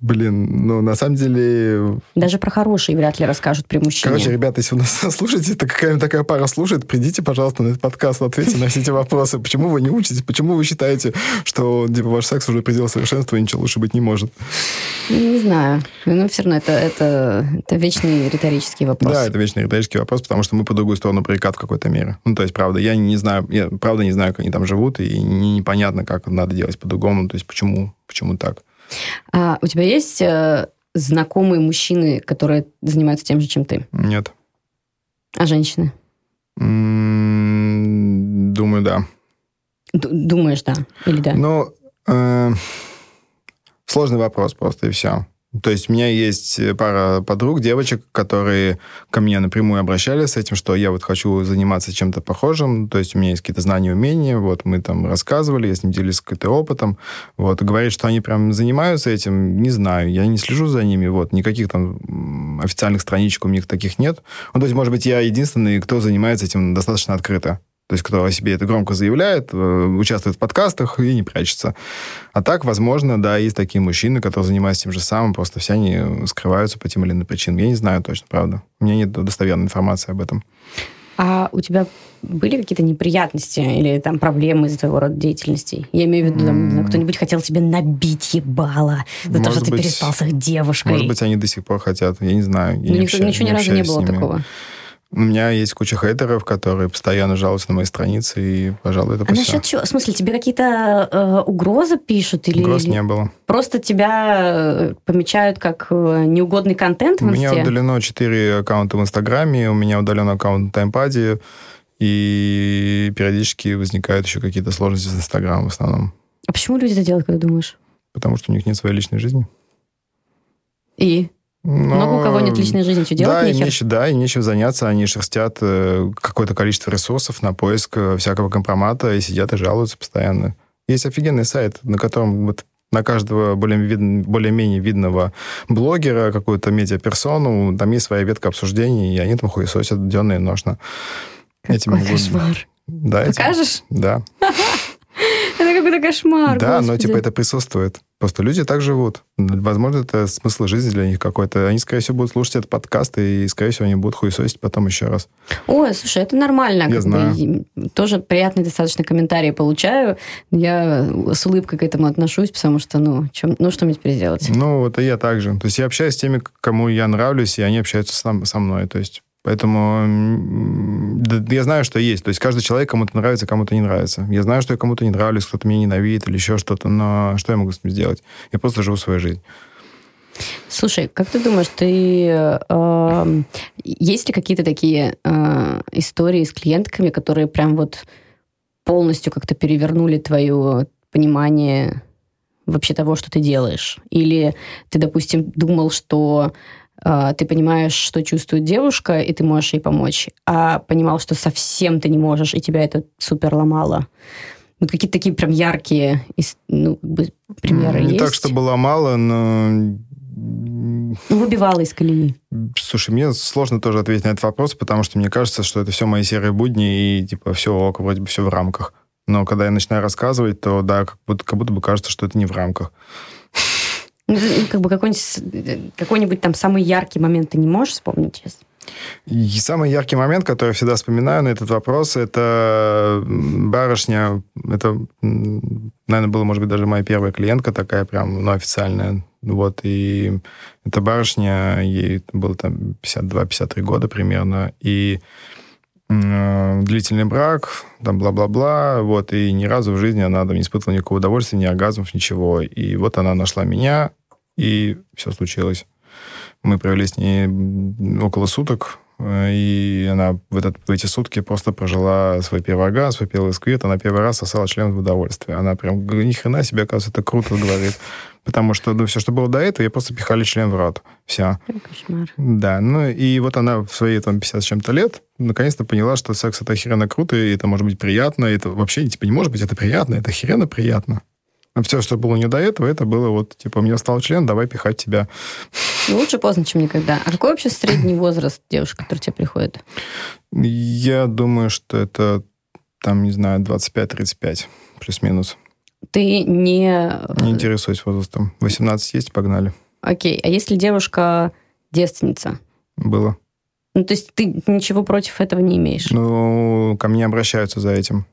Блин, ну, на самом деле... Даже про хорошие вряд ли расскажут при мужчине. Короче, ребята, если вы нас слушаете, то какая-нибудь такая пара слушает, придите, пожалуйста, на этот подкаст, ответьте на все эти вопросы. Почему вы не учитесь? Почему вы считаете, что типа, ваш секс уже предел совершенства и ничего лучше быть не может? Не знаю. Но все равно это, это, это вечный риторический вопрос. Да, это вечный риторический вопрос, потому что мы по другую сторону баррикад в какой-то мере. Ну, то есть, правда, я не знаю, я правда не знаю, как они там живут, и непонятно, как надо делать по-другому, то есть, почему, почему так. А у тебя есть э, знакомые мужчины, которые занимаются тем же, чем ты? Нет. А женщины? Думаю, да. Думаешь, да? Или да? Ну, э, сложный вопрос просто, и все. То есть у меня есть пара подруг, девочек, которые ко мне напрямую обращались с этим, что я вот хочу заниматься чем-то похожим, то есть у меня есть какие-то знания, умения, вот мы там рассказывали, я с ним делился каким-то опытом, вот, и говорит, что они прям занимаются этим, не знаю, я не слежу за ними, вот, никаких там официальных страничек у них таких нет. Ну, то есть, может быть, я единственный, кто занимается этим достаточно открыто. То есть, кто о себе это громко заявляет, э, участвует в подкастах и не прячется. А так, возможно, да, есть такие мужчины, которые занимаются тем же самым, просто все они скрываются по тем или иным причинам. Я не знаю точно, правда. У меня нет достоверной информации об этом. А у тебя были какие-то неприятности или там проблемы из-за твоего рода деятельности? Я имею в виду, там, знаю, кто-нибудь хотел тебе набить ебало за то, Может что ты быть, переспал с их девушкой. Может быть, они до сих пор хотят, я не знаю. Я Ну, не никто- общаюсь- ничего ни разу не было такого. У меня есть куча хейтеров, которые постоянно жалуются на мои страницы, и, пожалуй, это А всё. насчет чего? В смысле, тебе какие-то э, угрозы пишут? Или, Угроз или не было. просто тебя э, помечают как э, неугодный контент в У меня удалено 4 аккаунта в Инстаграме, у меня удален аккаунт на Таймпаде, и периодически возникают еще какие-то сложности с Инстаграмом в основном, А почему люди это делают, как ты думаешь? потому что у них нет своей личной жизни. И? Но- Много у кого нет личной жизни, что делать да, нехер? нечего, да, им нечем заняться, они шерстят э, какое-то количество ресурсов на поиск э, всякого компромата и сидят и жалуются постоянно. Есть офигенный сайт, на котором вот на каждого более вид- более-менее видного блогера, какую-то медиаперсону, там есть своя ветка обсуждений, и они там хуесосят денно и ношно. Этим Какой могут- кошмар. Да, этим- Покажешь? Да. Какой-то кошмар, Да, но господи. типа это присутствует. Просто люди так живут. Возможно, это смысл жизни для них какой-то. Они, скорее всего, будут слушать этот подкаст, и, скорее всего, они будут хуесосить потом еще раз. Ой, слушай, это нормально. Я бы, знаю. тоже приятные достаточно комментарии получаю. Я с улыбкой к этому отношусь, потому что, ну, чем, ну что мне теперь делать? Ну, вот и я также. То есть я общаюсь с теми, кому я нравлюсь, и они общаются сам- со мной. То есть Поэтому да, я знаю, что есть. То есть каждый человек кому-то нравится, кому-то не нравится. Я знаю, что я кому-то не нравлюсь, кто-то меня ненавидит или еще что-то, но что я могу с этим сделать? Я просто живу свою жизнь. Слушай, как ты думаешь, ты эм, есть ли какие-то такие э, истории с клиентками, которые прям вот полностью как-то перевернули твое понимание вообще того, что ты делаешь? Или ты, допустим, думал, что э, ты понимаешь, что чувствует девушка, и ты можешь ей помочь, а понимал, что совсем ты не можешь, и тебя это супер ломало? Вот какие-то такие прям яркие ну, примеры Не есть? так, что было мало, но... Ну, выбивало из колеи. Слушай, мне сложно тоже ответить на этот вопрос, потому что мне кажется, что это все мои серые будни, и типа все ок, вроде бы все в рамках. Но когда я начинаю рассказывать, то да, как будто, как будто бы кажется, что это не в рамках. Ну, как бы какой-нибудь, с- какой-нибудь там самый яркий момент ты не можешь вспомнить сейчас? И самый яркий момент, который я всегда вспоминаю на этот вопрос, это барышня, это, наверное, была, может быть, даже моя первая клиентка такая прям, ну, официальная. Вот, и эта барышня, ей было там 52-53 года примерно, и м, длительный брак, там бла-бла-бла, вот, и ни разу в жизни она там не испытывала никакого удовольствия, ни оргазмов, ничего. И вот она нашла меня, и все случилось. Мы провели с ней около суток, э, и она в, этот, в эти сутки просто прожила свой первый оргазм, свой первый сквит. Она первый раз сосала член в удовольствие. Она прям, ни хрена себе, оказывается, это круто говорит. Потому что, ну, все, что было до этого, я просто пихали член в рот. Все. Кошмар. Да, ну и вот она в свои там 50 с чем-то лет наконец-то поняла, что секс это охеренно круто, и это может быть приятно, и это вообще типа не может быть, это приятно, это охеренно приятно. А все, что было не до этого, это было вот, типа, у меня стал член, давай пихать тебя. Ну, лучше поздно, чем никогда. А какой вообще средний возраст девушки, которая тебе приходит? Я думаю, что это, там, не знаю, 25-35, плюс-минус. Ты не... Не интересуюсь возрастом. 18 есть, погнали. Окей. А если девушка девственница? Было. Ну, то есть ты ничего против этого не имеешь? Ну, ко мне обращаются за этим.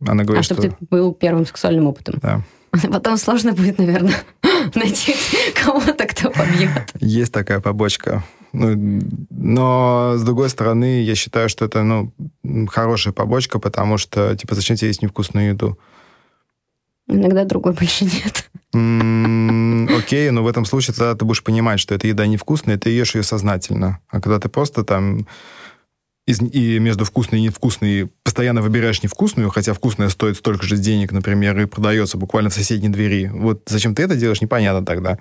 Она говорит, а чтобы что... ты был первым сексуальным опытом? Да. Потом сложно будет, наверное, найти кого-то, кто побьет. Есть такая побочка. Ну, но, с другой стороны, я считаю, что это, ну, хорошая побочка, потому что, типа, зачем тебе есть невкусную еду? Иногда другой больше нет. Окей, но в этом случае тогда ты будешь понимать, что эта еда невкусная, и ты ешь ее сознательно. А когда ты просто там из- и между вкусной и невкусной постоянно выбираешь невкусную, хотя вкусная стоит столько же денег, например, и продается буквально в соседней двери. Вот зачем ты это делаешь, непонятно тогда.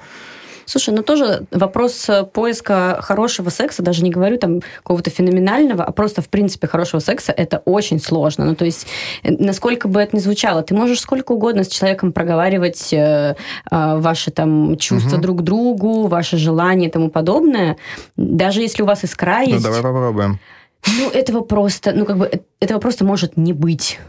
Слушай, ну тоже вопрос э, поиска хорошего секса, даже не говорю там какого-то феноменального, а просто в принципе хорошего секса, это очень сложно. Ну то есть, э, насколько бы это ни звучало, ты можешь сколько угодно с человеком проговаривать э, э, ваши там чувства Мгм. друг к другу, ваши желания и тому подобное, даже если у вас искра Ну, есть, давай попробуем. Ну этого просто, ну как бы э, этого просто может не быть.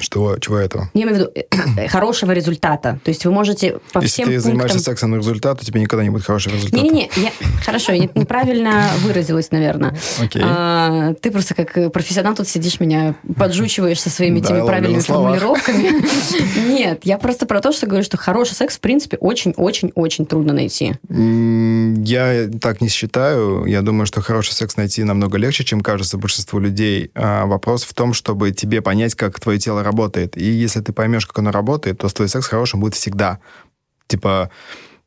Что, чего этого? Я имею в виду э, хорошего результата. То есть вы можете по Если всем ты пунктам... занимаешься сексом на результат, у тебя никогда не будет хорошего результата. Не-не-не, я... хорошо, я неправильно выразилась, наверное. Окей. А, ты просто как профессионал тут сидишь, меня поджучиваешь со своими Да, ловлю правильными формулировками. Нет, я просто про то, что говорю, что хороший секс, в принципе, очень-очень-очень трудно найти. Я так не считаю. Я думаю, что хороший секс найти намного легче, чем кажется большинству людей. А вопрос в том, чтобы тебе понять, как твое тело работает. И если ты поймешь, как оно работает, то твой секс хорошим будет всегда. Типа,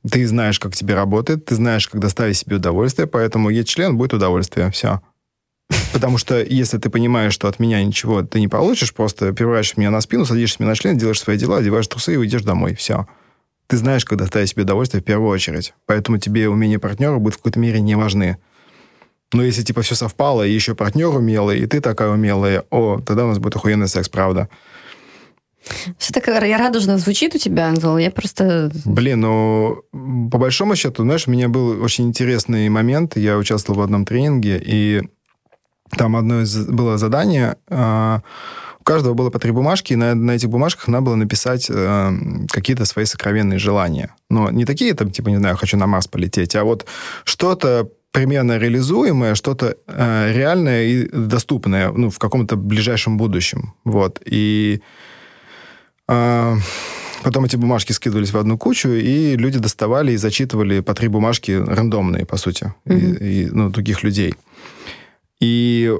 ты знаешь, как тебе работает, ты знаешь, как доставить себе удовольствие, поэтому есть член, будет удовольствие. Все. Потому что если ты понимаешь, что от меня ничего ты не получишь, просто переворачиваешь меня на спину, садишься мне на член, делаешь свои дела, одеваешь трусы и уйдешь домой. Все. Ты знаешь, как доставить себе удовольствие в первую очередь. Поэтому тебе умения партнера будут в какой-то мере не важны. Но если типа все совпало, и еще партнер умелый, и ты такая умелая, о, тогда у нас будет охуенный секс, правда. Все так я радужно звучит у тебя, Анзол. Я просто... Блин, ну, по большому счету, знаешь, у меня был очень интересный момент. Я участвовал в одном тренинге, и там одно из было задание. а, у каждого было по три бумажки, и на, на этих бумажках надо было написать э, какие-то свои сокровенные желания. Но не такие, там, типа, не знаю, хочу на Марс полететь, а вот что-то примерно реализуемое, что-то э, реальное и доступное, ну, в каком-то ближайшем будущем. Вот. И Потом эти бумажки скидывались в одну кучу, и люди доставали и зачитывали по три бумажки рандомные, по сути, и- Мгм. и, ну, других людей. И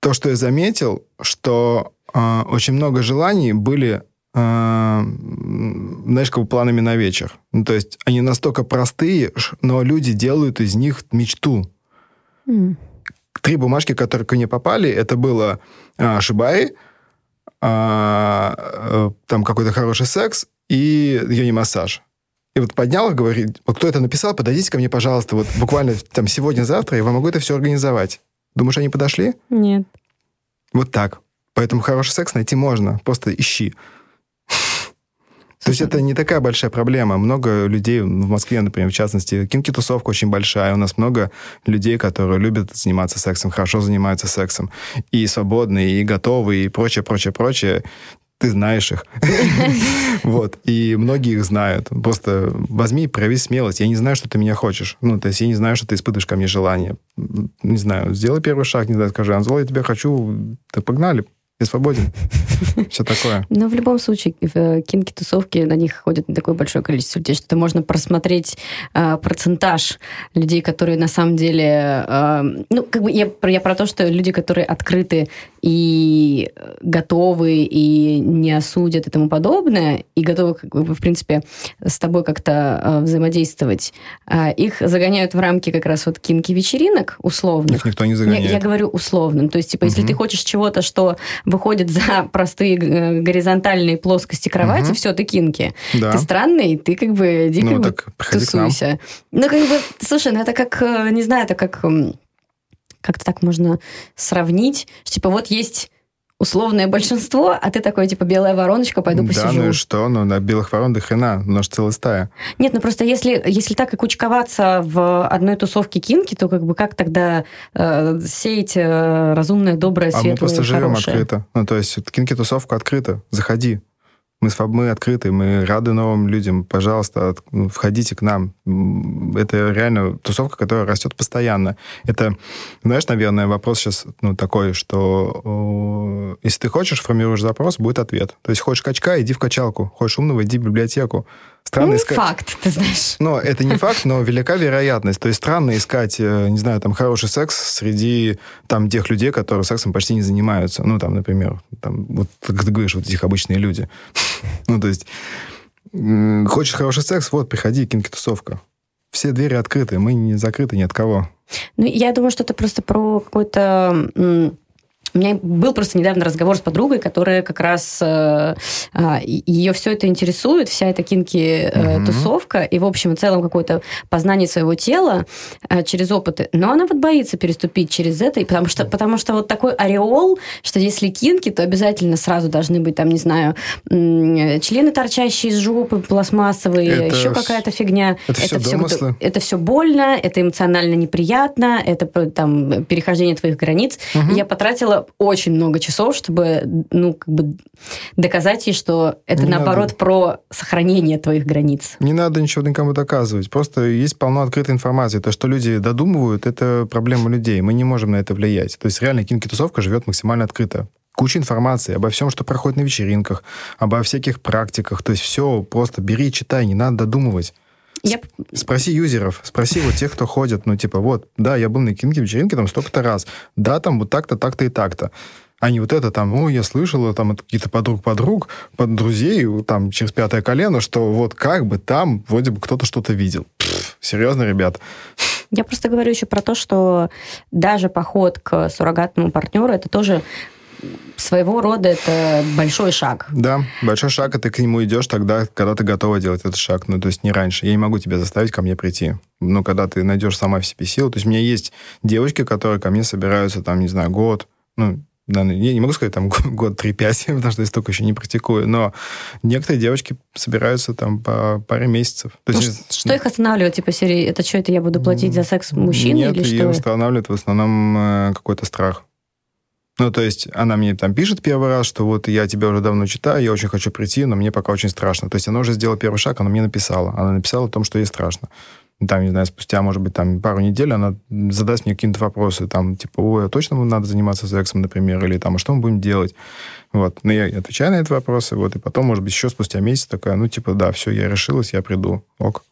то, что я заметил, что а, очень много желаний были, а, м, знаешь, как бы планами на вечер. Ну, то есть они настолько простые, но люди делают из них мечту М. три бумажки, которые ко мне попали, это было а, шибаи, а, э, там какой-то хороший секс и йони-массаж. И вот поднял говорит, вот кто это написал, подойдите ко мне, пожалуйста, вот буквально там сегодня-завтра я вам могу это все организовать. Думаешь, они подошли? Нет. Вот так. Поэтому хороший секс найти можно, просто ищи. То есть это не такая большая проблема. Много людей в Москве, например, в частности, кинки-тусовка очень большая. У нас много людей, которые любят заниматься сексом, хорошо занимаются сексом. И свободные, и готовые, и прочее, прочее, прочее. Ты знаешь их. Вот. И многие их знают. Просто возьми и прояви смелость. Я не знаю, что ты меня хочешь. Ну, то есть я не знаю, что ты испытываешь ко мне желание. Не знаю, сделай первый шаг, не знаю, скажи, Анзол, я тебя хочу. Да погнали, я свободен. Все такое. Но в любом случае, в кинки-тусовки на них ходит не такое большое количество людей, что можно просмотреть э, процентаж людей, которые на самом деле... э, ну, как бы я, про- я про то, что люди, которые открыты и готовы, и не осудят и тому подобное, и готовы, как бы, в принципе, с тобой как-то э, взаимодействовать, э, их загоняют в рамки как раз вот кинки-вечеринок условных. Их никто не загоняет. я говорю условным. То есть, типа, если ты хочешь чего-то, что выходит за простые э, горизонтальные плоскости кровати, Мгм. все, ты кинки. Да. Ты странный, ты как бы иди Ну, как бы тусуйся. Ну, как бы, слушай, ну это как, э, не знаю, это как... Как-то так можно сравнить. Типа, вот есть условное большинство, а ты такой, типа, белая вороночка, пойду посижу. Да, ну и что? Ну, на белых ворон до хрена, ну, аж целая стая. Нет, ну просто если, если так и кучковаться в одной тусовке кинки, то как бы как тогда э, сеять э, разумное, доброе, светлое, А мы просто живем хорошее? открыто. Ну, то есть кинки-тусовка открыта. Заходи. Мы, мы открыты, мы рады новым людям. Пожалуйста, от- ну, входите к нам. Это реально тусовка, которая растет постоянно. Это, знаешь, наверное, вопрос сейчас ну, такой, что если ты хочешь, формируешь запрос, будет ответ. То есть хочешь качка, иди в качалку. Хочешь умного, иди в библиотеку. Странно Ну, искать... факт, ты знаешь. Но это не факт, но велика вероятность. То есть странно искать, э, не знаю, там, хороший секс среди там тех людей, которые сексом почти не занимаются. Ну, там, например, там, вот, как ты говоришь, вот этих обычные люди. Ну, то есть, хочешь хороший секс, вот, приходи, кинки-тусовка. Все двери открыты, мы не закрыты ни от кого. Ну, я думаю, что это просто про какой-то... У меня был просто недавно разговор с подругой, которая как раз э, и- ее все это интересует, вся эта кинки-тусовка, тусовка, и, в общем и целом, какое-то познание своего тела э, через опыты. Но она вот боится переступить через это, потому что, потому что вот такой ореол, что если кинки, то обязательно сразу должны быть, там, не знаю, члены, торчащие из жопы, пластмассовые, Это еще какая-то фигня. это всё всё домыслы. это все больно, это эмоционально неприятно, это там перехождение твоих границ. Мгм. Я потратила очень много часов, чтобы, ну, как бы доказать ей, что это Не наоборот надо. про сохранение твоих границ. Не надо ничего никому доказывать. Просто есть полно открытой информации. То, что люди додумывают, это проблема людей. Мы не можем на это влиять. То есть реально кинки-тусовка живет максимально открыто. Куча информации обо всем, что проходит на вечеринках, обо всяких практиках. То есть все просто бери, читай, не надо додумывать. Я, Спроси юзеров, спроси вот тех, кто ходит, ну, типа, вот, да, я был на кинке вечеринке там столько-то раз, да, там вот так-то, так-то и так-то. А не вот это там, ой, я слышала там от каких-то подруг-подруг, под друзей, там, через пятое колено, что вот как бы там вроде бы кто-то что-то видел. Пф, серьезно, ребят? я просто говорю еще про то, что даже поход к суррогатному партнеру это тоже своего рода это большой шаг. Да, большой шаг, и ты к нему идешь тогда, когда ты готова делать этот шаг. Ну, то есть не раньше. Я не могу тебя заставить ко мне прийти. Но когда ты найдешь сама в себе силу. То есть у меня есть девочки, которые ко мне собираются, там, не знаю, год, ну, да, ну, я не могу сказать, там, год 3-5, потому что я столько еще не практикую, но некоторые девочки собираются там по паре месяцев. То Ну, есть, что их останавливает? Типа серии, это что, это я буду платить за секс мужчине Нет, или ее что? останавливает в основном э, какой-то страх. Ну, то есть она мне там пишет первый раз, что вот я тебя уже давно читаю, я очень хочу прийти, но мне пока очень страшно. То есть она уже сделала первый шаг, она мне написала. Она написала о том, что ей страшно. Там, не знаю, спустя, может быть, там пару недель она задаст мне какие-то вопросы, там, типа, ой, а точно надо заниматься сексом, например, или там, а что мы будем делать? Вот. Но я отвечаю на эти вопросы, вот, и потом, может быть, еще спустя месяц такая, ну, типа, да, все, я решилась, я приду. Ок.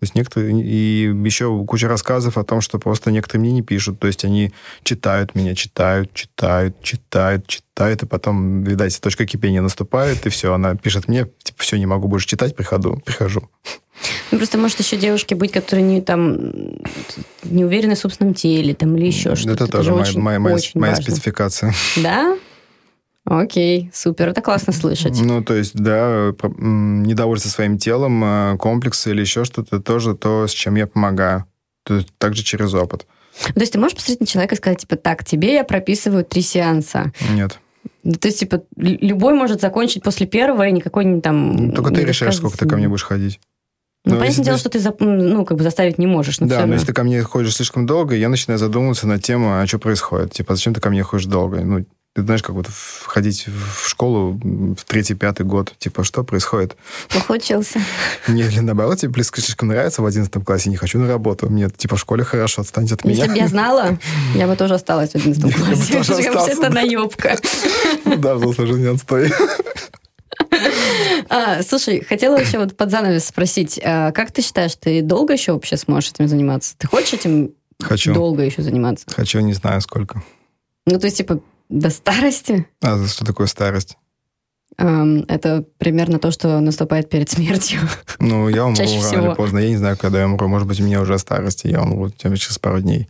То есть некоторые... И еще куча рассказов о том, что просто некоторые мне не пишут. То есть они читают меня, читают, читают, читают, читают, и потом, видать, точка кипения наступает, и все, она пишет мне, типа, все, не могу больше читать, приходу, прихожу. Ну, просто может еще девушки быть, которые не там не уверены в собственном теле, там или еще что-то. Это тоже же моя, очень, моя, моя, очень моя важно. спецификация. Да? Окей, супер, это классно слышать. Ну, то есть, да, недовольство своим телом, э, комплексы или еще что-то, тоже то, с чем я помогаю. То есть, также через опыт. То есть ты можешь посмотреть на человека и сказать, типа, так, тебе я прописываю три сеанса. Нет. Ну, То есть, типа, любой может закончить после первого, и никакой не там... Ну, Только ты не решаешь, сколько ты ко мне будешь ходить. Ну, Ну, понятное если дело, ты- что ты ну, как бы заставить не можешь, но да, но если ты ко мне ходишь слишком долго, я начинаю задумываться на тему, а что происходит. Типа, зачем ты ко мне ходишь долго? Ну, ты знаешь, как вот входить в школу в третий-пятый год. Типа, что происходит? Плохо учился. Мне, или наоборот, тебе близко слишком нравится в одиннадцатом классе, не хочу на работу. Мне, типа, в школе хорошо, отстаньте от меня. Если бы я знала, я бы тоже осталась в 11 Я бы классе. тоже Это да. наебка. Да, взрослая жизнь отстой. А, слушай, хотела еще вот под занавес спросить, а как ты считаешь, ты долго еще вообще сможешь этим заниматься? Ты хочешь этим Хочу. долго еще заниматься? Хочу, не знаю сколько. Ну, то есть, типа, до старости? А что такое старость? Ам, это примерно то, что наступает перед смертью. Ну, я умру Чаще рано всего. или поздно. Я не знаю, когда я умру. Может быть, у меня уже старость, и я умру тем через пару дней.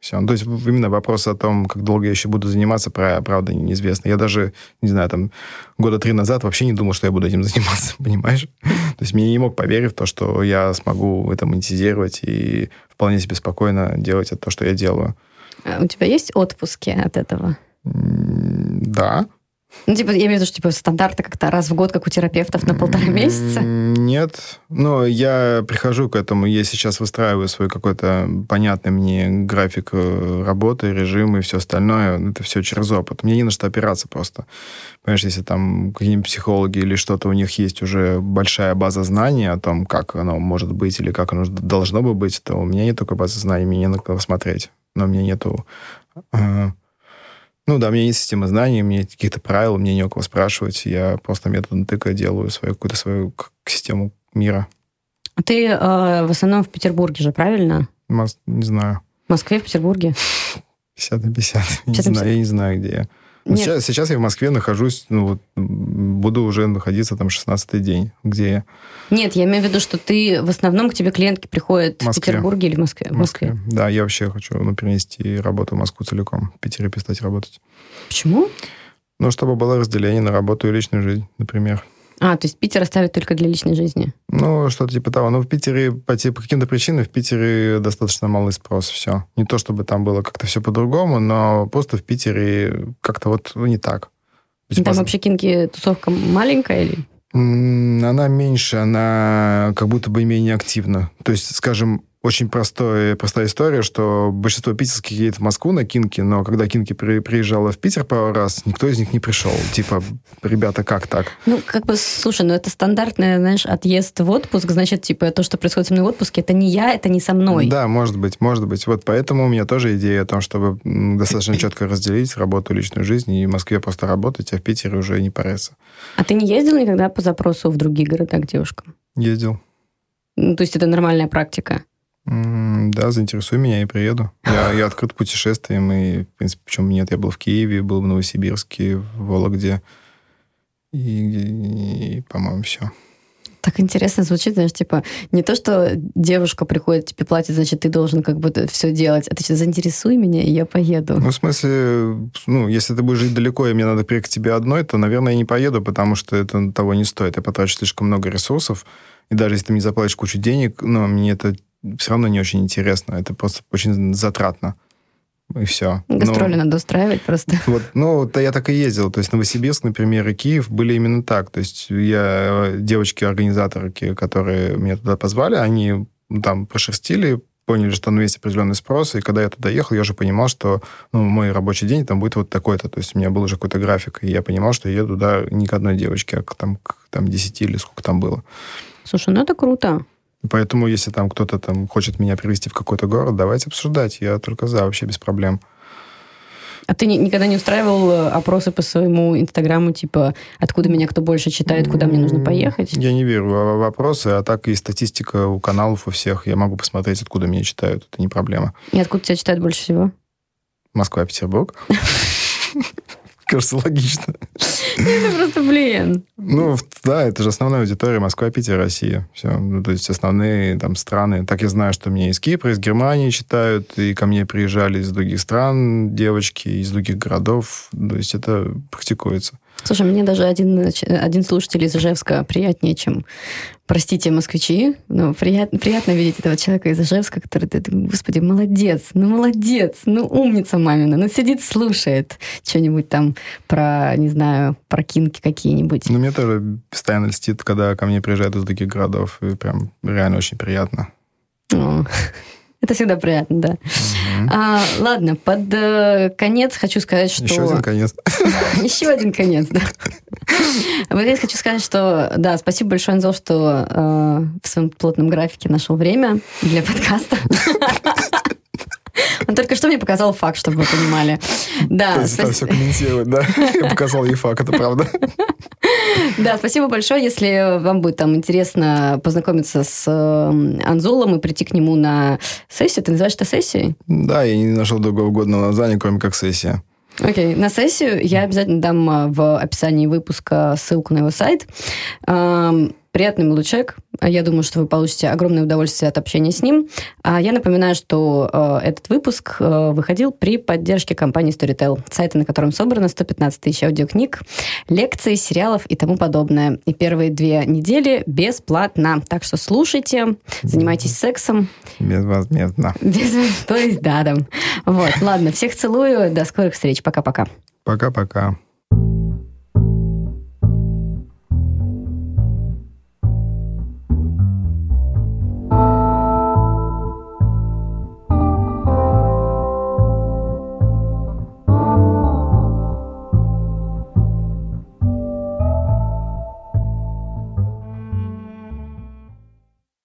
Все. Ну, то есть именно вопрос о том, как долго я еще буду заниматься, правда, неизвестно. Я даже, не знаю, там, года три назад вообще не думал, что я буду этим заниматься, понимаешь? То есть мне не мог поверить в то, что я смогу это монетизировать и вполне себе спокойно делать это то, что я делаю. А у тебя есть отпуски от этого? Да. Ну, типа, я имею в виду, что типа стандарты как-то раз в год, как у терапевтов, на полтора месяца? Нет. Но я прихожу к этому. Я сейчас выстраиваю свой какой-то понятный мне график э, работы, режим и все остальное. Это все через опыт. Мне не на что опираться просто. Понимаешь, если там какие-нибудь психологи или что-то, у них есть уже большая база знаний о том, как оно может быть или как оно должно бы быть, то у меня нет такой базы знаний, мне не на кого смотреть. Но у меня нету э, ну да, у меня есть система знаний, у меня нет каких-то правил, мне не у кого спрашивать. Я просто методом тыка делаю свою какую-то свою систему мира. А ты э, в основном в Петербурге же, правильно? Мос... Не знаю. В Москве, в Петербурге? 50 на 50. 50 не 50. Знаю, я не знаю, где я. Сейчас, сейчас я в Москве нахожусь, ну вот буду уже находиться там 16-й день, где я. Нет, я имею в виду, что ты в основном к тебе клиентки приходят в, в Петербурге или в Москве? В Москве. Да, я вообще хочу ну, перенести работу в Москву целиком, в Питере перестать работать. Почему? Ну, чтобы было разделение на работу и личную жизнь, например. А, то есть Питер оставит только для личной жизни? Ну, что-то типа того. Ну, в Питере по, по каким-то причинам в Питере достаточно малый спрос, все. Не то, чтобы там было как-то все по-другому, но просто в Питере как-то вот ну, не так. Там воз... вообще кинки тусовка маленькая или? Она меньше, она как будто бы менее активна. То есть, скажем, очень простой, простая история, что большинство питерских едет в Москву на Кинки, но когда Кинки при, приезжала в Питер пару раз, никто из них не пришел. Типа, ребята, как так? Ну, как бы, слушай, ну это стандартный, знаешь, отъезд в отпуск, значит, типа, то, что происходит со мной в отпуске, это не я, это не со мной. Да, может быть, может быть. Вот поэтому у меня тоже идея о том, чтобы достаточно четко разделить работу и личную жизнь, и в Москве просто работать, а в Питере уже не париться. А ты не ездил никогда по запросу в другие города к девушкам? Ездил. Ну, то есть это нормальная практика? Да, заинтересуй меня и приеду. Я, я открыт к путешествиям, и, в принципе, почему нет, я был в Киеве, был в Новосибирске, в Вологде, и, и, по-моему, все. Так интересно звучит, знаешь, типа, не то, что девушка приходит, тебе платит, значит, ты должен как бы все делать, а ты что, заинтересуй меня, и я поеду. Ну, в смысле, ну, если ты будешь жить далеко, и мне надо приехать к тебе одной, то, наверное, я не поеду, потому что это того не стоит. Я потрачу слишком много ресурсов, и даже если ты мне заплатишь кучу денег, но мне это все равно не очень интересно. Это просто очень затратно. И все. Гастроли ну, надо устраивать просто. Вот, ну, то я так и ездил. То есть Новосибирск, например, и Киев были именно так. То есть я, девочки-организаторки, которые меня туда позвали, они там прошерстили, поняли, что там есть определенный спрос, и когда я туда ехал, я уже понимал, что ну, мой рабочий день там будет вот такой-то, то есть у меня был уже какой-то график, и я понимал, что я еду туда не к одной девочке, а к, там, к там, 10 или сколько там было. Слушай, ну это круто. Поэтому, если там кто-то там хочет меня привести в какой-то город, давайте обсуждать. Я только за, вообще без проблем. А ты никогда не устраивал э, опросы по своему инстаграму, типа, откуда меня кто больше читает, куда мне нужно поехать? Я не верю в вопросы, а так и статистика у каналов у всех. Я могу посмотреть, откуда меня читают. Это не проблема. И откуда тебя читают больше всего? Москва, Петербург. Кажется, логично. Это просто блин. Ну, да, это же основная аудитория Москва, Питер, Россия. Все. Ну, то есть основные там страны. Так я знаю, что меня из Кипра, из Германии читают, и ко мне приезжали из других стран девочки, из других городов. То есть это практикуется. Слушай, мне даже один, один слушатель из Ижевска приятнее, чем, простите, москвичи, но приятно, приятно видеть этого человека из Ижевска, который, ты, господи, молодец, ну молодец, ну умница мамина, ну сидит, слушает что-нибудь там про, не знаю, про кинки какие-нибудь. Ну, мне тоже постоянно льстит, когда ко мне приезжают из других городов, и прям реально очень приятно. О. Это всегда приятно, да. Угу. А, ладно, под э, конец хочу сказать, что... Еще один конец. Еще один конец, да. Вот я хочу сказать, что, да, спасибо большое, Анзел, что э, в своем плотном графике нашел время для подкаста. Он только что мне показал факт, чтобы вы понимали. Да. То есть там все комментирует, да? Я показал ей факт, это правда. Да, спасибо большое. Если вам будет там интересно познакомиться с э, Анзолом и прийти к нему на сессию, ты называешь это сессией? Да, я не нашел другого годного названия, кроме как сессия. Окей, okay. на сессию я обязательно дам э, в описании выпуска ссылку на его сайт. Приятный молодой человек. Я думаю, что вы получите огромное удовольствие от общения с ним. А я напоминаю, что э, этот выпуск э, выходил при поддержке компании Storytel, сайта, на котором собрано 115 тысяч аудиокниг, лекций, сериалов и тому подобное. И первые две недели бесплатно. Так что слушайте, занимайтесь сексом. Безвозмездно. Без... То есть, да, да. Вот, ладно, всех целую. До скорых встреч. Пока-пока. Пока-пока.